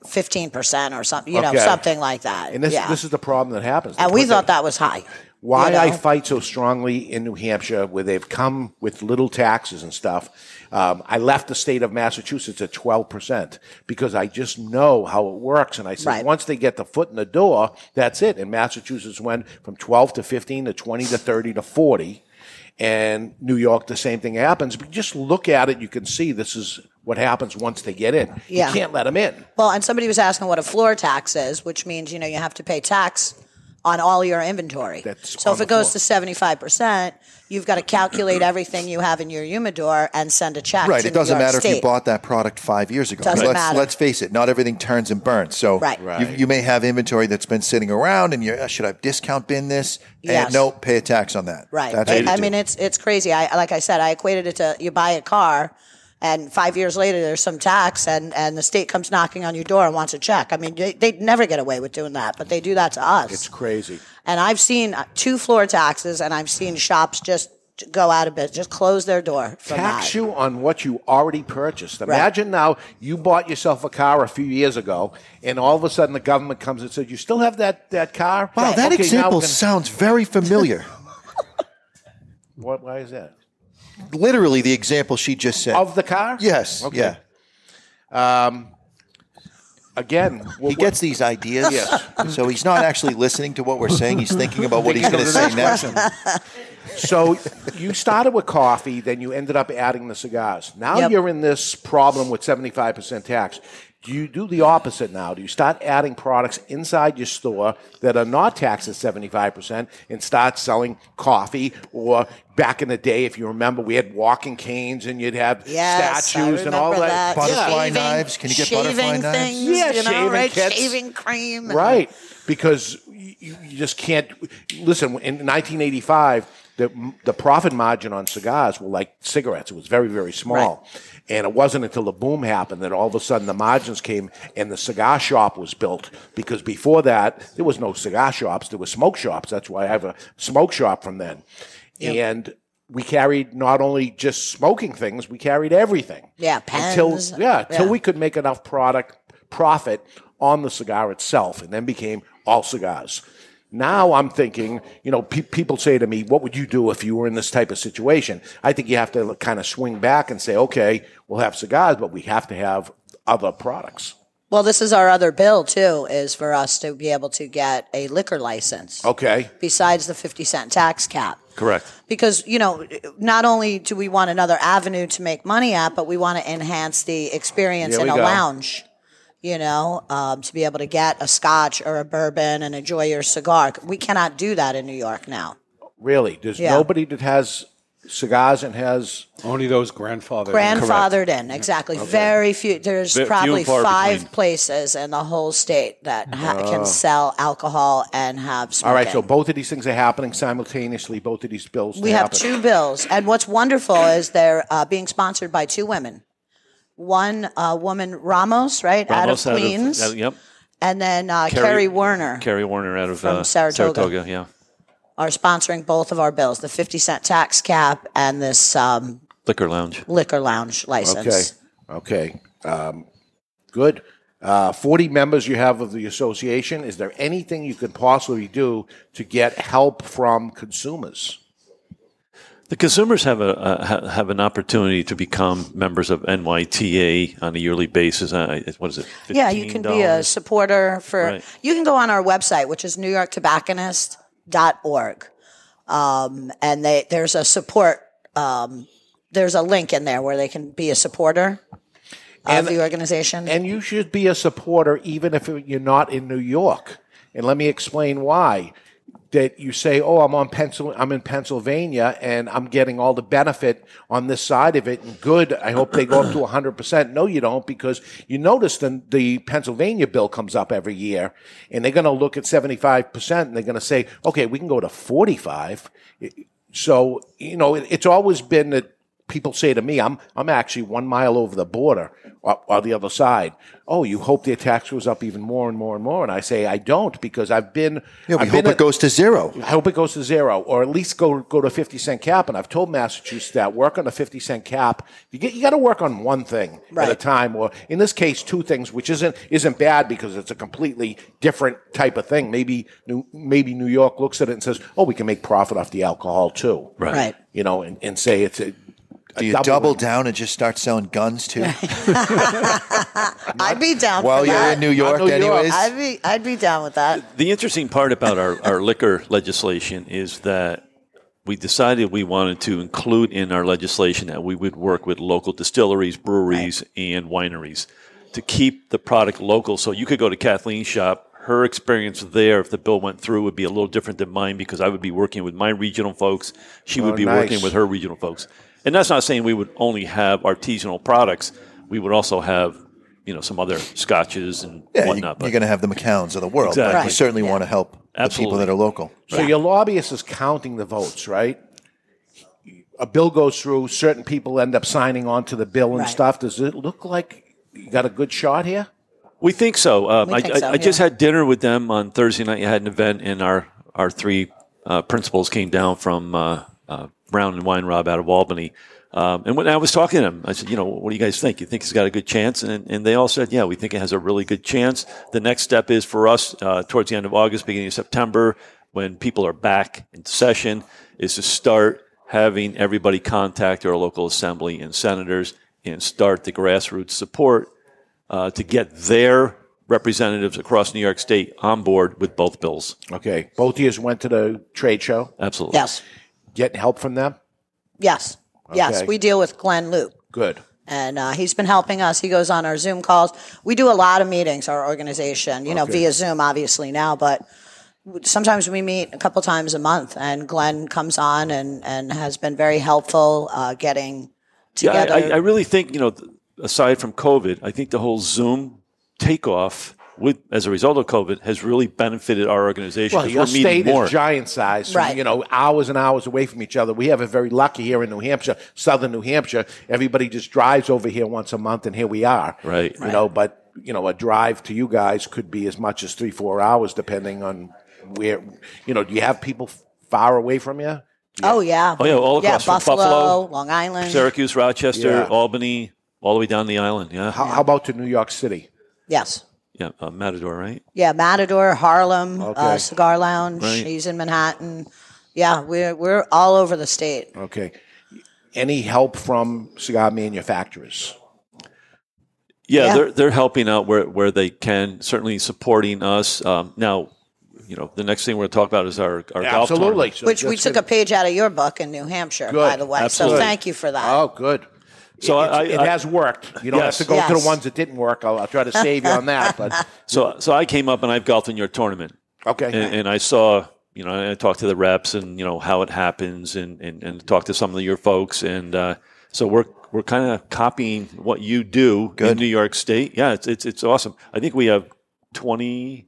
fifteen percent or something. You know, Okay. something like that. And this yeah. this is the problem that happens. and we put thought that was high. Why you know? I fight so strongly in New Hampshire, where they've come with little taxes and stuff. Um, I left the state of Massachusetts at twelve percent because I just know how it works, and I said Right. once they get the foot in the door, that's it. And Massachusetts went from twelve to fifteen to twenty to thirty to forty, and New York the same thing happens. But just look at it, you can see this is what happens once they get in. Yeah. You can't let them in. Well, and somebody was asking what a floor tax is, which means you know you have to pay tax on all your inventory. so if it goes to seventy five percent, you've got to calculate [clears throat] everything you have in your humidor and send a check. Right. to It doesn't matter if you bought that product five years ago. Doesn't let's, matter. let's face it, not everything turns and burns. So Right. You, Right. you may have inventory that's been sitting around and you're, uh, should I discount bin this? Yes. And no, pay a tax on that. Right. That's I, I mean, it's it's crazy. I like I said, I equated it to you buy a car, and five years later there's some tax, and and the state comes knocking on your door and wants a check. I mean, they, they'd never get away with doing that, but they do that to us. It's crazy. and I've seen uh, two floor taxes, and I've seen shops just go out of business. Just close their door for tax that. you on what you already purchased. Imagine now you bought yourself a car a few years ago, and all of a sudden the government comes and says, "You still have that that car?" Wow, that Okay, example gonna- sounds very familiar. [laughs] What? Why is that? Literally, the example she just said. Of the car? Yes. Okay. Yeah. Um, again, he gets these ideas, Yes. so he's not actually listening to what we're saying. He's thinking about what he's going to say next next. so you started with coffee, then you ended up adding the cigars. Now Yep. you're in this problem with 75% tax. Do you do the opposite now? Do you start adding products inside your store that are not taxed at 75% and start selling coffee? Or back in the day, if you remember, we had walking canes and you'd have Yes, statues and all that. that. Butterfly Shaving- knives. Can you get shaving butterfly knives? things, Yeah, you know, shaving right? kits. Shaving cream Right. Because you, you just can't. Listen, in 1985, the, the profit margin on cigars were like cigarettes. It was very, very small. And it wasn't until the boom happened that all of a sudden the margins came and the cigar shop was built. Because before that, there was no cigar shops, there were smoke shops. That's why I have a smoke shop from then. And we carried not only just smoking things, we carried everything. Yeah, Until, pens. yeah, until Yeah. we could make enough product profit on the cigar itself, and then became all cigars. Now I'm thinking, you know, pe- people say to me, "What would you do if you were in this type of situation?" I think you have to kind of swing back and say, "Okay, we'll have cigars, but we have to have other products." Well, this is our other bill too, is for us to be able to get a liquor license Okay, besides the 50 cent tax cap. Correct. Because, you know, not only do we want another avenue to make money at, but we want to enhance the experience There in a go. lounge, you know, um, to be able to get a scotch or a bourbon and enjoy your cigar. We cannot do that in New York now. really? There's Yeah. nobody that has cigars and has only those grandfathered. Grandfathered in, exactly. Very few. There's Ve- few probably and far five between. places in the whole state that ha- Oh. can sell alcohol and have smoking. All right, so both of these things are happening simultaneously. Both of these bills. We have happen. two bills, and what's wonderful is they're uh, being sponsored by two women. One uh, woman, Ramos, right, Ramos out of Queens, out of- yep. and then uh, Carrie, Woerner Carrie Woerner out of From uh, Saratoga. Yeah. are sponsoring both of our bills: the fifty cent tax cap and this um, Liquor Lounge. liquor lounge license. Okay. Okay. Um, good. Uh, 40 members you have of the association. Is there anything you could possibly do to get help from consumers? The consumers have a uh, ha- have an opportunity to become members of NYTA on a yearly basis. Uh, what is it? Yeah, you can be a supporter for. Right. You can go on our website, which is newyorktobacconist.org. Um, and they, there's a support, um, there's a link in there where they can be a supporter of the organization. And you should be a supporter even if you're not in New York. And let me explain why. That you say, "Oh, I'm on Pencil, I'm in Pennsylvania, and I'm getting all the benefit on this side of it." And good, I hope they go up to 100. percent No, you don't, because you notice the the Pennsylvania bill comes up every year, and they're going to look at 75 percent, and they're going to say, "Okay, we can go to 45." So you know, it, it's always been that people say to me, "I'm I'm actually one mile over the border uh, or, or the other side." Oh, you hope their tax goes up even more and more and more, and I say I don't because I've been. Yeah, we I've hope been it goes to zero. I hope it goes to zero, or at least go go to fifty cent cap. And I've told Massachusetts that work on a fifty cent cap. You get you got to work on one thing at a time, or in this case, two things, which isn't isn't bad because it's a completely different type of thing. Maybe New, maybe New York looks at it and says, "Oh, we can make profit off the alcohol too." Right. Right. You know, and, and say it's a. a Do you double down and just start selling guns too? [laughs] I'd be down While for you're that. in New York, New York. anyways. I'd be, I'd be down with that. The interesting part about our, our liquor legislation is that we decided we wanted to include in our legislation that we would work with local distilleries, breweries, and wineries to keep the product local. So you could go to Kathleen's shop. Her experience there, if the bill went through, would be a little different than mine because I would be working with my regional folks. She would Oh, be nice. working with her regional folks. And that's not saying we would only have artisanal products. We would also have, you know, some other scotches and Yeah, you, whatnot. are going to have the McCowns of the world, but Exactly. you certainly want to help the people that are local. So your lobbyist is counting the votes, right? A bill goes through, certain people end up signing on to the bill and Right. stuff. Does it look like you got a good shot here? We think so. Um, We I, think I, so, I just had dinner with them on Thursday night. I had an event, and our our three uh, principals came down from uh, uh, Brown and Weinraub out of Albany. Um, and when I was talking to them, I said, you know, what do you guys think? You think he's got a good chance? And, and they all said, yeah, we think it has a really good chance. The next step is for us uh, towards the end of August, beginning of September, when people are back in session, is to start having everybody contact our local assembly and senators and start the grassroots support uh, to get their representatives across New York State on board with both bills. Okay. Both of you went to the trade show. Absolutely. Yes. Getting help from them? Yes. Yes. We deal with Glynn Loope. Good. And uh, he's been helping us. He goes on our Zoom calls. We do a lot of meetings, our organization, you know, Okay. via Zoom, obviously now, but sometimes we meet a couple times a month, and Glenn comes on and, and has been very helpful uh, getting Yeah, together. I, I, I really think you know, aside from COVID, I think the whole Zoom takeoff with as a result of COVID has really benefited our organization. Well, 'cause your we're meeting state more. is giant size, so, Right. you know, hours and hours away from each other. We have it very lucky here in New Hampshire, southern New Hampshire. Everybody just drives over here once a month, and here we are. Right. You know, but you know, a drive to you guys could be as much as three, four hours, depending on where. You know, do you have people far away from you? oh, yeah. Oh yeah, all yeah, across from Buffalo, Buffalo, Long Island. Syracuse, Rochester, Yeah. Albany, all the way down the island. Yeah, How, how about to New York City? Yes. Yeah, uh, Matador, right? Yeah, Matador, Harlem, Okay. uh, Cigar Lounge. Right. He's in Manhattan. Yeah, we're we're all over the state. Okay. Any help from cigar manufacturers? Yeah, Yeah. they're they're helping out where where they can, certainly supporting us. Um, now, you know, the next thing we're going to talk about is our our golf Absolutely. tournament. So Which we just took a page out of your book in New Hampshire, Good. by the way. Absolutely. So thank you for that. Oh, good. So it, I- it has worked. You don't Yes. have to go to the ones that didn't work. I'll, I'll try to save you on that. But [laughs] So so I came up and I've golfed in your tournament. okay, and, and I saw, you know, I talked to the reps and you know how it happens, and and, and talked to some of your folks, and uh, so we're we're kind of copying what you do in New York State. Yeah, it's it's it's awesome. I think we have twenty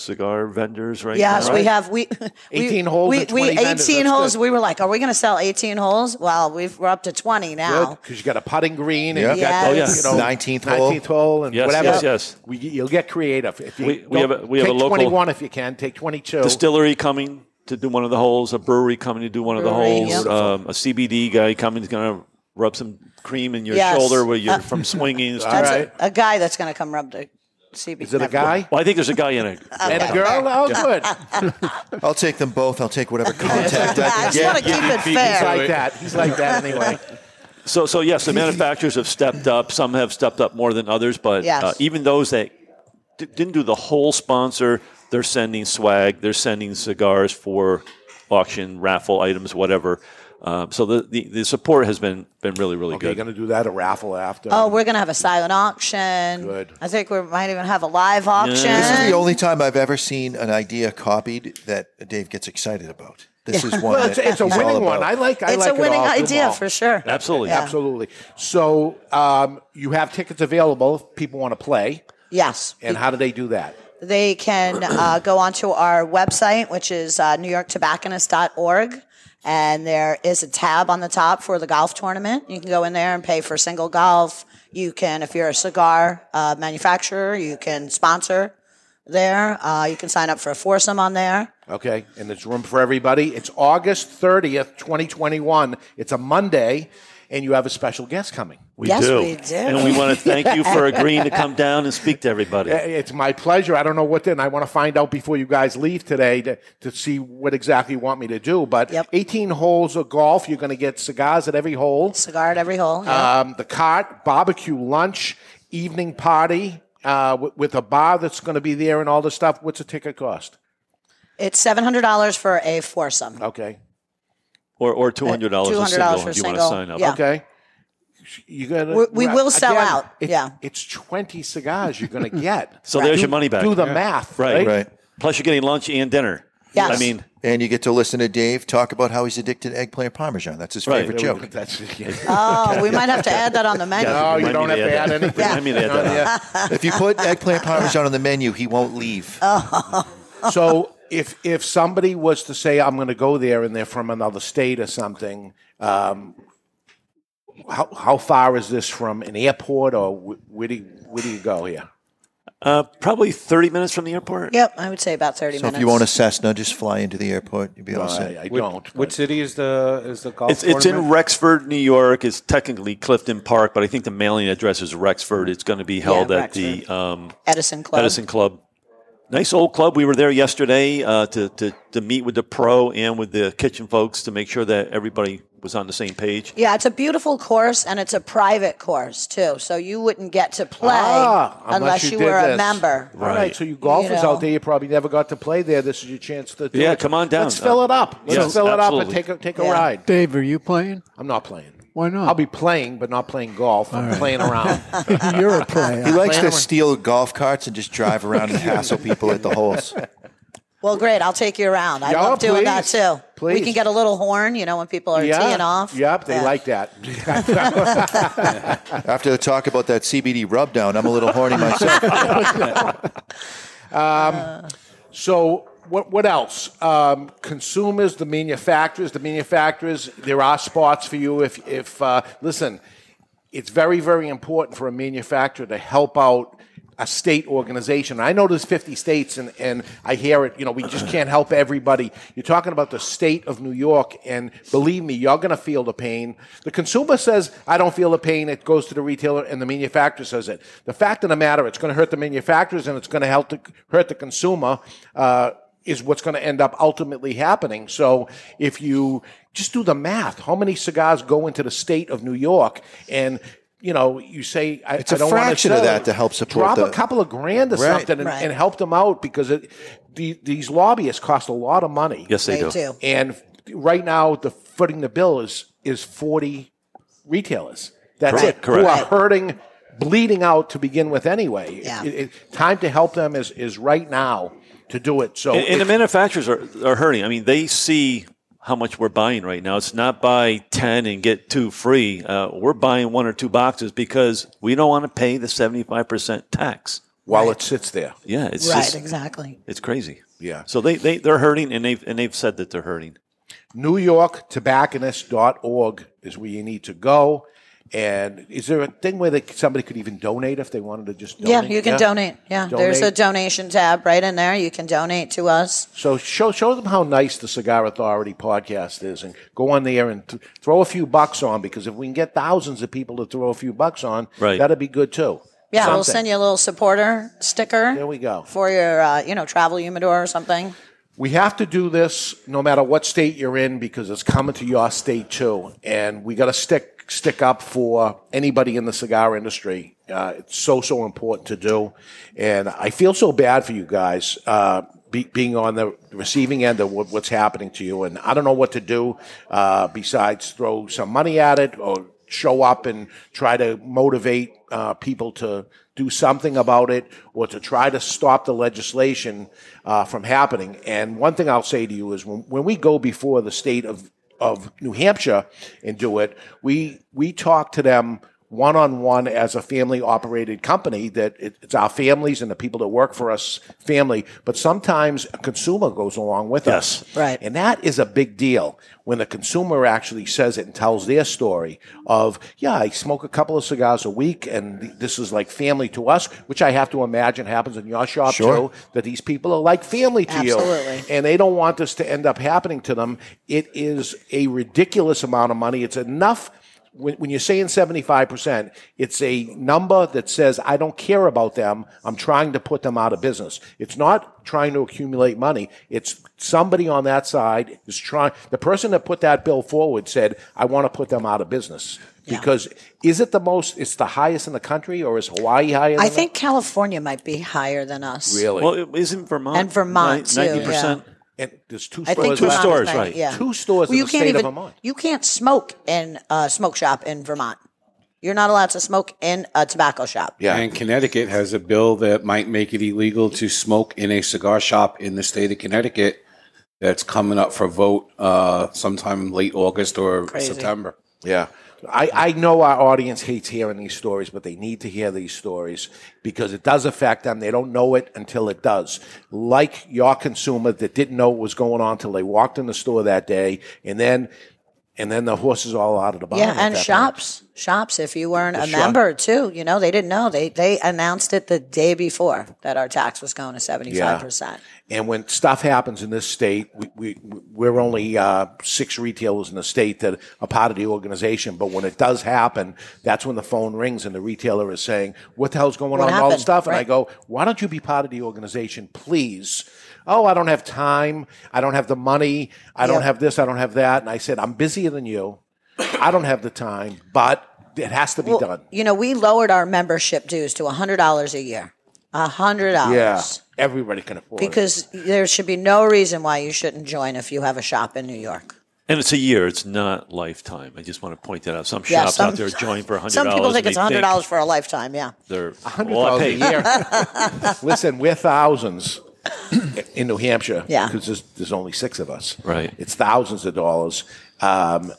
cigar vendors right Yes, now. we have we [laughs] 18 we, holes We, and we 20 vendors, 18 that's holes. good. We were like, are we going to sell 18 holes? Well, we've, we're up to 20 now. because you got a putting green and Yep. you got Yes. the, Oh, yeah. you know 19th hole. 19th hole and Yes, whatever. yes, yes. We, you'll get creative. If you We- we don't- have a- we have a take local 21 if you can. Take 22. distillery coming to do one of the holes, a brewery coming to do one of the Brewery, holes, yep. um, a CBD guy coming is going to rub some cream in your Yes. shoulder where you're Uh, from swinging. and [laughs] stuff. That's right. a, a guy that's going to come rub the CB. Is it a guy Well, I think there's a guy in it. [laughs] and a girl? Oh, good. [laughs] I'll take them both. I'll take whatever [laughs] contact I I just want to keep it fair. He's fair. like that. He's like that anyway. So, so yes, the manufacturers have stepped up. Some have stepped up more than others, but Yes. uh, even those that d- didn't do the whole sponsor, they're sending swag, they're sending cigars for auction, raffle items, whatever. Um, so the, the, the support has been been really really Okay, you're good. going to do that a raffle after. Oh, we're going to have a silent auction. Good. I think we might even have a live auction. This is the only time I've ever seen an idea copied that Dave gets excited about. This is one well, it's, that it's a he's all winning one. I like. I it's like a winning it all. Idea all. for sure. Absolutely. Yeah. Absolutely. So um, you have tickets available if people want to play. Yes. And how do they do that? They can uh, go onto our website, which is uh, newyorktobacconist.org. And there is a tab on the top for the golf tournament. You can go in there and pay for single golf. You can, if you're a cigar uh, manufacturer, you can sponsor there. Uh, you can sign up for a foursome on there. Okay, and there's room for everybody. It's August 30th, 2021. It's a Monday, and you have a special guest coming. We Yes, do. we do. And we want to thank you for [laughs] agreeing to come down and speak to everybody. Uh, It's my pleasure. I don't know what to, and I want to find out before you guys leave today to, to see what exactly you want me to do. But 18 holes of golf. You're going to get cigars at every hole. Cigar at every hole. yeah. Um, the cart, barbecue lunch, evening party uh, with, with a bar that's going to be there and all the stuff. What's a ticket cost? It's $700 for a foursome. Okay. Or, or $200 $200 single for if you want to single, sign up. yeah. Okay. You gotta, We- we will sell out, it- yeah. It's 20 cigars you're going to get. [laughs] So there's your money back. Do the Yeah. math, Right. right? Right. Plus, you're getting lunch and dinner. Yes. I mean, And you get to listen to Dave talk about how he's addicted to eggplant parmesan. That's his Right. favorite joke. [laughs] That's, [laughs] Oh, we might have to add that on the menu. No, you Remind don't have to to add add anything. Remind me to add that on. if you put eggplant parmesan on the menu, he won't leave. Oh. so if if somebody was to say I'm going to go there and they're from another state or something, um, how how far is this from an airport or where do you, where do you go here? Uh, probably 30 minutes from the airport. Yep, I would say about 30 So minutes. if you own a Cessna, just fly into the airport. You'll be all set. I, I what- don't. What city is the is the golf? It's, it's in? Rexford, New York. It's technically Clifton Park, but I think the mailing address is Rexford. It's going to be held Yeah, at the um, Edison Club. Edison Club. Nice old club. We were there yesterday uh, to, to, to meet with the pro and with the kitchen folks to make sure that everybody was on the same page. Yeah, it's a beautiful course and it's a private course too. So you wouldn't get to play Ah, unless, you, did were a this. member. All right, so you golfers You know. out there, you probably never got to play there. This is your chance to. do Yeah, it. come on down. Let's fill it up. Let's Yes, fill it up and take a take a Yeah. ride. Dave, are you playing? I'm not playing. Why not? I'll be playing, but not playing golf. I'm playing around. [laughs] You're a player. He likes to Playing steal golf carts and just drive around and hassle people at the holes. Well, great. I'll take you around. I Yeah, love doing that please. We can get a little horn, you know, when people are yeah. teeing off. Yep, they Yeah. like that. [laughs] After the talk about that CBD rub down, I'm a little horny [laughs] myself. Um, so what what else? Um, consumers, the manufacturers, the manufacturers. There are spots for you if if uh, listen. It's very very important for a manufacturer to help out a state organization. I know there's 50 states, and, and I hear it. You know, we just can't help everybody. You're talking about the state of New York, and believe me, you're going to feel the pain. The consumer says, "I don't feel the pain." It goes to the retailer, and the manufacturer says it. The fact of the matter, it's going to hurt the manufacturers, and it's going to help hurt the consumer. Uh, is what's going to end up ultimately happening. So if you just do the math, how many cigars go into the state of New York, and you know, you say I, It's a I don't wanna fraction of that to help support Drop the- a couple of grand or Right. something and, Right. and help them out because it, the, these lobbyists cost a lot of money. Yes, they, They do. do. And right now, the footing the bill is is forty retailers. That's Correct, it. correct. Who are hurting, bleeding out to begin with anyway. Yeah. It- it- time to help them is is right now to do it. So And, and the manufacturers are, are hurting. I mean, they see how much we're buying right now. It's not buy 10 and get two free. Uh, we're buying one or two boxes because we don't want to pay the 75% tax. while it sits there. Yeah, it's Right, just, exactly. it's crazy. Yeah. So they, they, they're hurting and they've, and they've said that they're hurting. NewYorkTobacconist.org is where you need to go. And is there a thing where they, somebody could even donate if they wanted to just Yeah, you can donate. Yeah, there's a donation tab right in there. You can donate to us. So show show them how nice the Cigar Authority podcast is, and go on there and th- throw a few bucks on because if we can get thousands of people to throw a few bucks on, Right. that'd be good too. Yeah, we'll send you a little supporter sticker. There we go. For your, uh, you know, travel humidor or something. We have to do this no matter what state you're in because it's coming to your state too, and we got to stick stick up for anybody in the cigar industry. Uh, it's so so important to do, and I feel so bad for you guys. Uh, be, being on the receiving end of what, what's happening to you, and I don't know what to do uh, besides throw some money at it or show up and try to motivate uh, people to do something about it or to try to stop the legislation uh, from happening. And one thing I'll say to you is when, when we go before the state of, of New Hampshire and do it, we, we talk to them one on one as a family operated company that it, it's our families and the people that work for us family, but sometimes a consumer goes along with us. Right. And that is a big deal when the consumer actually says it and tells their story of, yeah, I smoke a couple of cigars a week and th- this is like family to us, which I have to imagine happens in your shop Sure. too, that these people are like family to you. Absolutely. you. And they don't want this to end up happening to them. It is a ridiculous amount of money. It's enough when, when you're saying 75%, it's a number that says, I don't care about them. I'm trying to put them out of business. It's not trying to accumulate money. It's somebody on that side is trying, the person that put that bill forward said, I want to put them out of business. Because is it the most, it's the highest in the country or is Hawaii higher than I think California might be higher than us. Really? Well, it- isn't Vermont? And Vermont, too, Ninety percent. And there's two stores. I think stores. Two Vermont stores, ninety- right. Yeah. Two stores Well, in you the can't state even, of Vermont. You can't smoke in a smoke shop in Vermont. You're not allowed to smoke in a tobacco shop. Yeah. And Connecticut has a bill that might make it illegal to smoke in a cigar shop in the state of Connecticut. That's coming up for vote uh, sometime late August or Crazy. September. Yeah. I, I know our audience hates hearing these stories, but they need to hear these stories because it does affect them. They don't know it until it does. Like your consumer that didn't know what was going on until they walked in the store that day, and then and then the horses all out of the barn. Yeah, and that point. shops. shops if you weren't The a shop. member too. You know, they didn't know. They they announced it the day before that our tax was going to seventy five percent. And when stuff happens in this state, we, we, we're only uh, six retailers in the state that are part of the organization. But when it does happen, that's when the phone rings and the retailer is saying, What the hell's going What on? and All this happened? stuff. And I go, Why don't you be part of the organization, please? Oh, I don't have time. I don't have the money. I don't Yep. have this. I don't have that. And I said, I'm busier than you. I don't have the time, but it has to be Well, done. You know, we lowered our membership dues to hundred dollars a year. A hundred dollars. Yeah. Everybody can afford it. Because there should be no reason why you shouldn't join if you have a shop in New York. And it's a year; it's not lifetime. I just want to point that out. Some Yeah, shops some- out there join for hundred Some dollars. people think it's hundred dollars for a lifetime. Yeah. They're hundred well, I dollars a year. [laughs] Listen, we're thousands in New Hampshire. Yeah. because there's, there's only six of us. Right. It's thousands of dollars, um,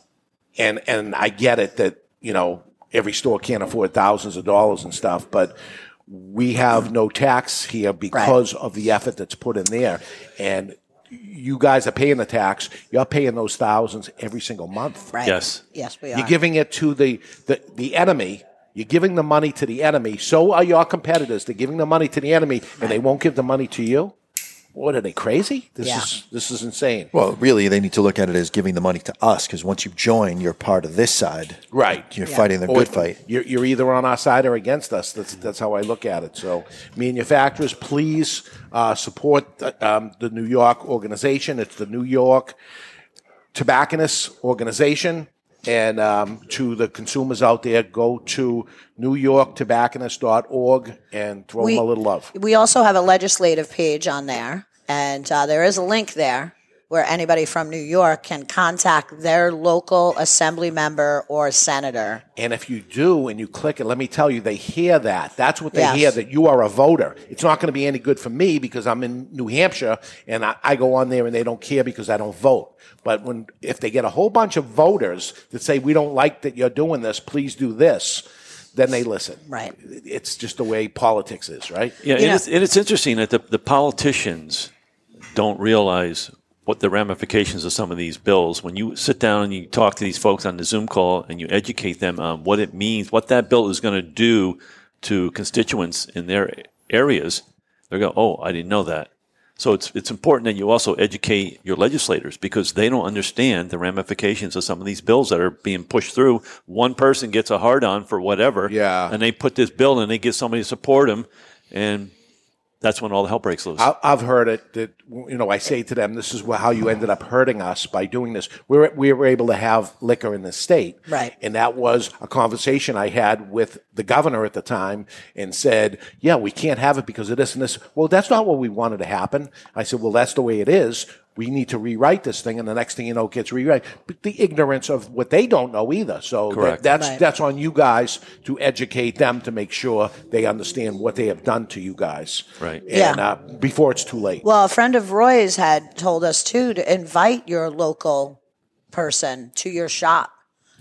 and and I get it that you know every store can't afford thousands of dollars and stuff, but we have no tax here because of the effort that's put in there, and. You guys are paying the tax. You're paying those thousands every single month. Right. Yes. Yes, we are. You're giving it to the, the, the enemy. You're giving the money to the enemy. So are your competitors. They're giving the money to the enemy, and they won't give the money to you. What are they crazy? This Yeah. is this is insane. Well, really, they need to look at it as giving the money to us because once you join, you're part of this side. Right. You're fighting the Or good fight. You're, you're either on our side or against us. That's that's how I look at it. So, manufacturers, please uh, support the, um, the New York organization. It's the New York Tobacconists Organization. And um, to the consumers out there, go to newyorktobacconist.org and throw We- them a little love. We also have a legislative page on there, and uh, there is a link there where anybody from New York can contact their local assembly member or senator. And if you do and you click it, let me tell you, they hear that. That's what they Yes. hear, that you are a voter. It's not going to be any good for me because I'm in New Hampshire and I, I go on there and they don't care because I don't vote. But when if they get a whole bunch of voters that say, we don't like that you're doing this, please do this, then they listen. Right. It's just the way politics is, right? Yeah, and, it's, and it's interesting that the, the politicians don't realize what the ramifications of some of these bills. When you sit down and you talk to these folks on the Zoom call and you educate them on what it means, what that bill is going to do to constituents in their areas, they go, "Oh, I didn't know that." So it's it's important that you also educate your legislators because they don't understand the ramifications of some of these bills that are being pushed through. One person gets a hard on for whatever, Yeah. and they put this bill and they get somebody to support them, and that's when all the hell breaks loose. I- I've heard it that you know I say to them, "This is how you ended up hurting us by doing this." We were we were able to have liquor in the state, Right. And that was a conversation I had with the governor at the time, and said, "Yeah, we can't have it because of this and this." Well, that's not what we wanted to happen. I said, "Well, that's the way it is." We need to rewrite this thing, and the next thing you know, it gets rewrite. But the ignorance of what they don't know either. So that- Correct. that's Right. that's on you guys to educate them to make sure they understand what they have done to you guys. Right. And Yeah. uh, before it's too late. Well, a friend of Roy's had told us too to invite your local person to your shop.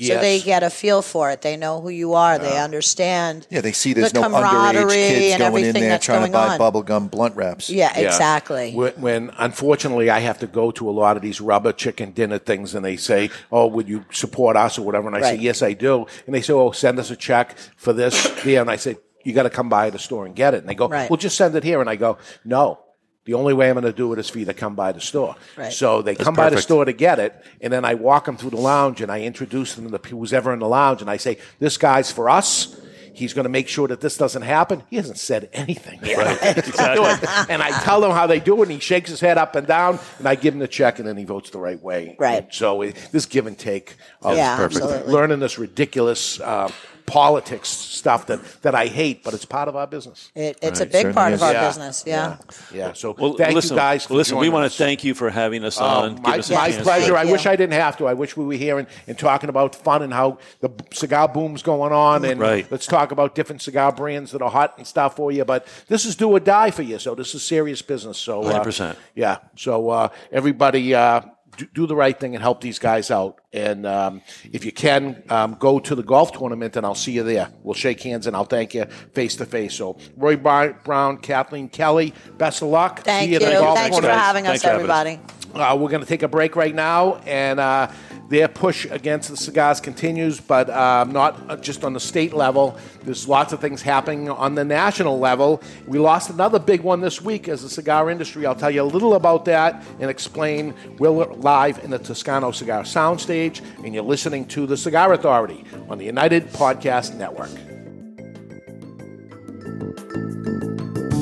So they get a feel for it. They know who you are. They understand. Yeah, they see there's the no underage camaraderie kids going in there trying to buy on. bubble gum blunt wraps. Yeah, exactly. When, when unfortunately I have to go to a lot of these rubber chicken dinner things, and they say, "Oh, would you support us or whatever?" And I say, "Yes, I do." And they say, "Oh, send us a check for this." Yeah, and I say, "You got to come by the store and get it." And they go, Right. "Well, just send it here." And I go, "No." The only way I'm going to do it is for you to come by the store. Right. So they That's come by the perfect. store to get it, and then I walk them through the lounge and I introduce them to the who's ever in the lounge, and I say, "This guy's for us." He's going to make sure that this doesn't happen. He hasn't said anything. Right. [laughs] He's doing it. and I tell him how they do it, and he shakes his head up and down, and I give him the check, and then he votes the right way. Right. So it, this give and take of Yeah, Perfect. absolutely. learning this ridiculous uh, politics stuff that, that I hate, but it's part of our business. It, it's a Right, big part of our Yeah. business. Yeah. Yeah. So Well, thank listen, you guys. For listen, we want to thank you for having us on. my, give us a my pleasure. to- I wish I didn't have to. I wish we were here and, and talking about fun and how the cigar boom's going on. And Right. let's talk about different cigar brands that are hot and stuff for you. But this is do or die for you. So this is serious business. So uh, 100%. Yeah. So uh, everybody. Uh, do, do the right thing and help these guys out. And um, if you can, um, go to the golf tournament and I'll see you there. We'll shake hands and I'll thank you face to face. So, Roy Brown, Kathleen Kelly, best of luck. Thank see you. at the golf Thanks for having us, Thanks for having us. everybody. Uh, we're going to take a break right now, and uh, their push against the cigars continues, but um, not uh, just on the state level. There's lots of things happening on the national level. We lost another big one this week as the cigar industry. I'll tell you a little about that and explain. We're live in the Toscano Cigar Soundstage, and you're listening to The Cigar Authority on the United Podcast Network.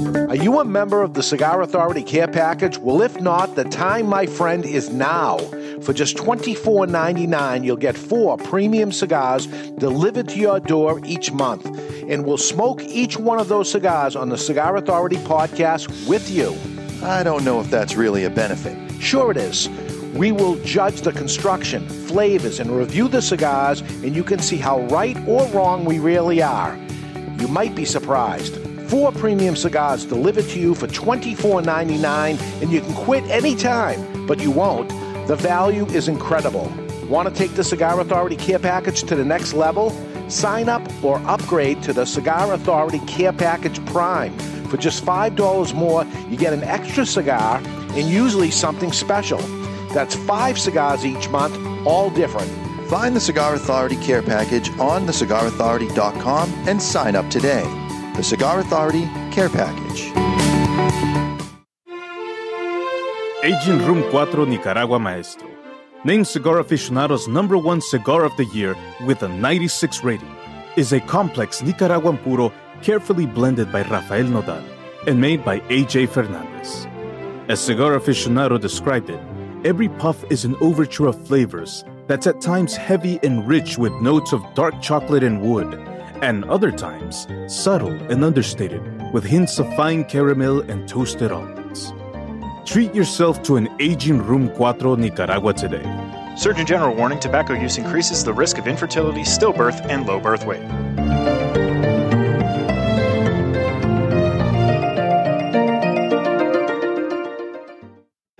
Are you a member of the Cigar Authority Care Package? Well, if not, the time, my friend, is now. For just $24.99, you'll get four premium cigars delivered to your door each month. And we'll smoke each one of those cigars on the Cigar Authority podcast with you. I don't know if that's really a benefit. Sure, it is. We will judge the construction, flavors, and review the cigars, and you can see how right or wrong we really are. You might be surprised. Four premium cigars delivered to you for $24.99, and you can quit anytime, but you won't. The value is incredible. Want to take the Cigar Authority Care Package to the next level? Sign up or upgrade to the Cigar Authority Care Package Prime. For just $5 more, you get an extra cigar and usually something special. That's five cigars each month, all different. Find the Cigar Authority Care Package on thecigarauthority.com and sign up today. The Cigar Authority Care Package. Aging Room 4 Nicaragua Maestro. Named Cigar Aficionado's number one cigar of the year with a 96 rating, is a complex Nicaraguan puro carefully blended by Rafael Nodal and made by AJ Fernandez. As Cigar Aficionado described it, every puff is an overture of flavors that's at times heavy and rich with notes of dark chocolate and wood, and other times subtle and understated with hints of fine caramel and toasted almonds. Treat yourself to an aging Room 4 Nicaragua today. Surgeon General warning tobacco use increases the risk of infertility, stillbirth, and low birth weight.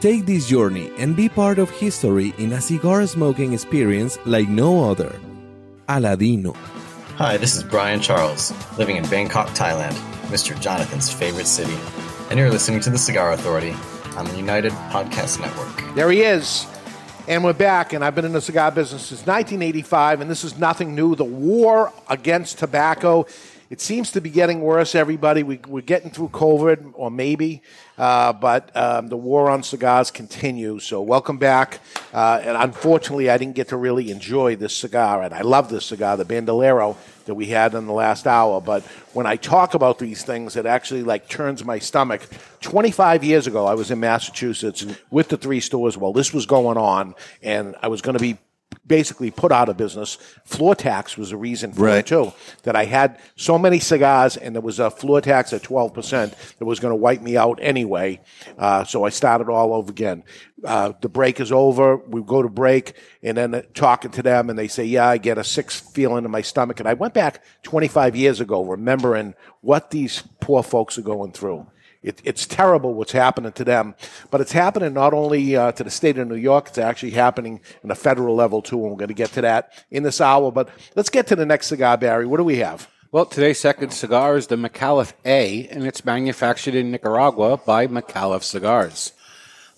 Take this journey and be part of history in a cigar smoking experience like no other. Aladino. Hi, this is Brian Charles, living in Bangkok, Thailand, Mr. Jonathan's favorite city. And you're listening to The Cigar Authority on the United Podcast Network. There he is. And we're back, and I've been in the cigar business since 1985, and this is nothing new. The war against tobacco, it seems to be getting worse, everybody. We, we're getting through COVID, or maybe, uh, but um, the war on cigars continues. So, welcome back. Uh, and unfortunately, I didn't get to really enjoy this cigar, and I love this cigar, the Bandolero that we had in the last hour. But when I talk about these things, it actually like turns my stomach. 25 years ago, I was in Massachusetts with the three stores while this was going on, and I was going to be basically put out of business. Floor tax was a reason for Right. it too. That I had so many cigars, and there was a floor tax at 12 percent that was going to wipe me out anyway. Uh, so I started all over again. Uh, the break is over. We go to break, and then uh, talking to them, and they say, "Yeah, I get a sick feeling in my stomach." And I went back 25 years ago, remembering what these poor folks are going through. It, it's terrible what's happening to them, but it's happening not only uh, to the state of New York, it's actually happening in a federal level too, and we're going to get to that in this hour. But let's get to the next cigar, Barry. What do we have? Well, today's second cigar is the Micallef A, and it's manufactured in Nicaragua by Micallef Cigars.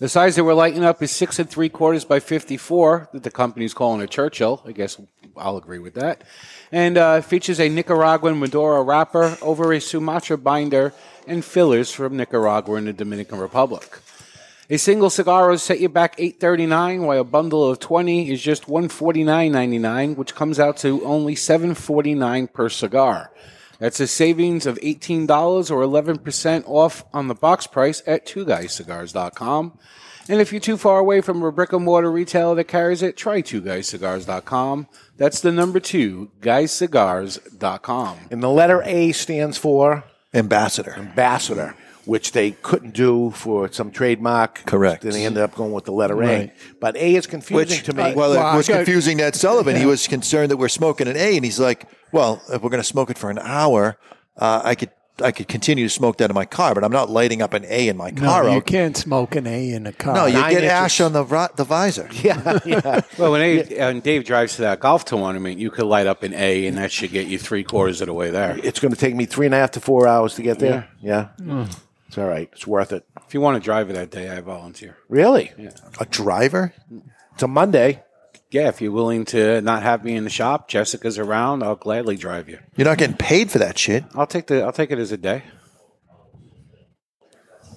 The size that we're lighting up is six and three quarters by 54, that the company's calling a Churchill. I guess I'll agree with that. And uh, features a Nicaraguan Maduro wrapper over a Sumatra binder and fillers from Nicaragua and the Dominican Republic. A single cigar will set you back eight thirty nine, while a bundle of twenty is just one forty nine ninety nine, which comes out to only seven forty nine per cigar. That's a savings of eighteen dollars or eleven percent off on the box price at twoguyscigars.com. And if you're too far away from a brick and mortar retailer that carries it, try twoguyscigars.com. That's the number two, guyscigars.com. And the letter A stands for ambassador. Ambassador, which they couldn't do for some trademark. Correct. Then they ended up going with the letter Right. A. But A is confusing Which, to me. well, it was confusing Ned Sullivan. He was concerned that we're smoking an A, and he's like, "Well, if we're going to smoke it for an hour, uh, I could I could continue to smoke that in my car, but I'm not lighting up an A in my car. No, you I'll- can't smoke an A in a car. no, you get ash on the ri- the visor. [laughs] Yeah, yeah. [laughs] Well, when Dave, when Dave drives to that golf tournament, you could light up an A, and that should get you three quarters of the way there. It's going to take me three and a half to four hours to get there. Yeah. It's all right. It's worth it. If you want to drive it that day, I volunteer. Really? Yeah. A driver? It's a Monday. Yeah, if you're willing to not have me in the shop, Jessica's around. I'll gladly drive you. You're not getting paid for that shit. I'll take the. I'll take it as a day.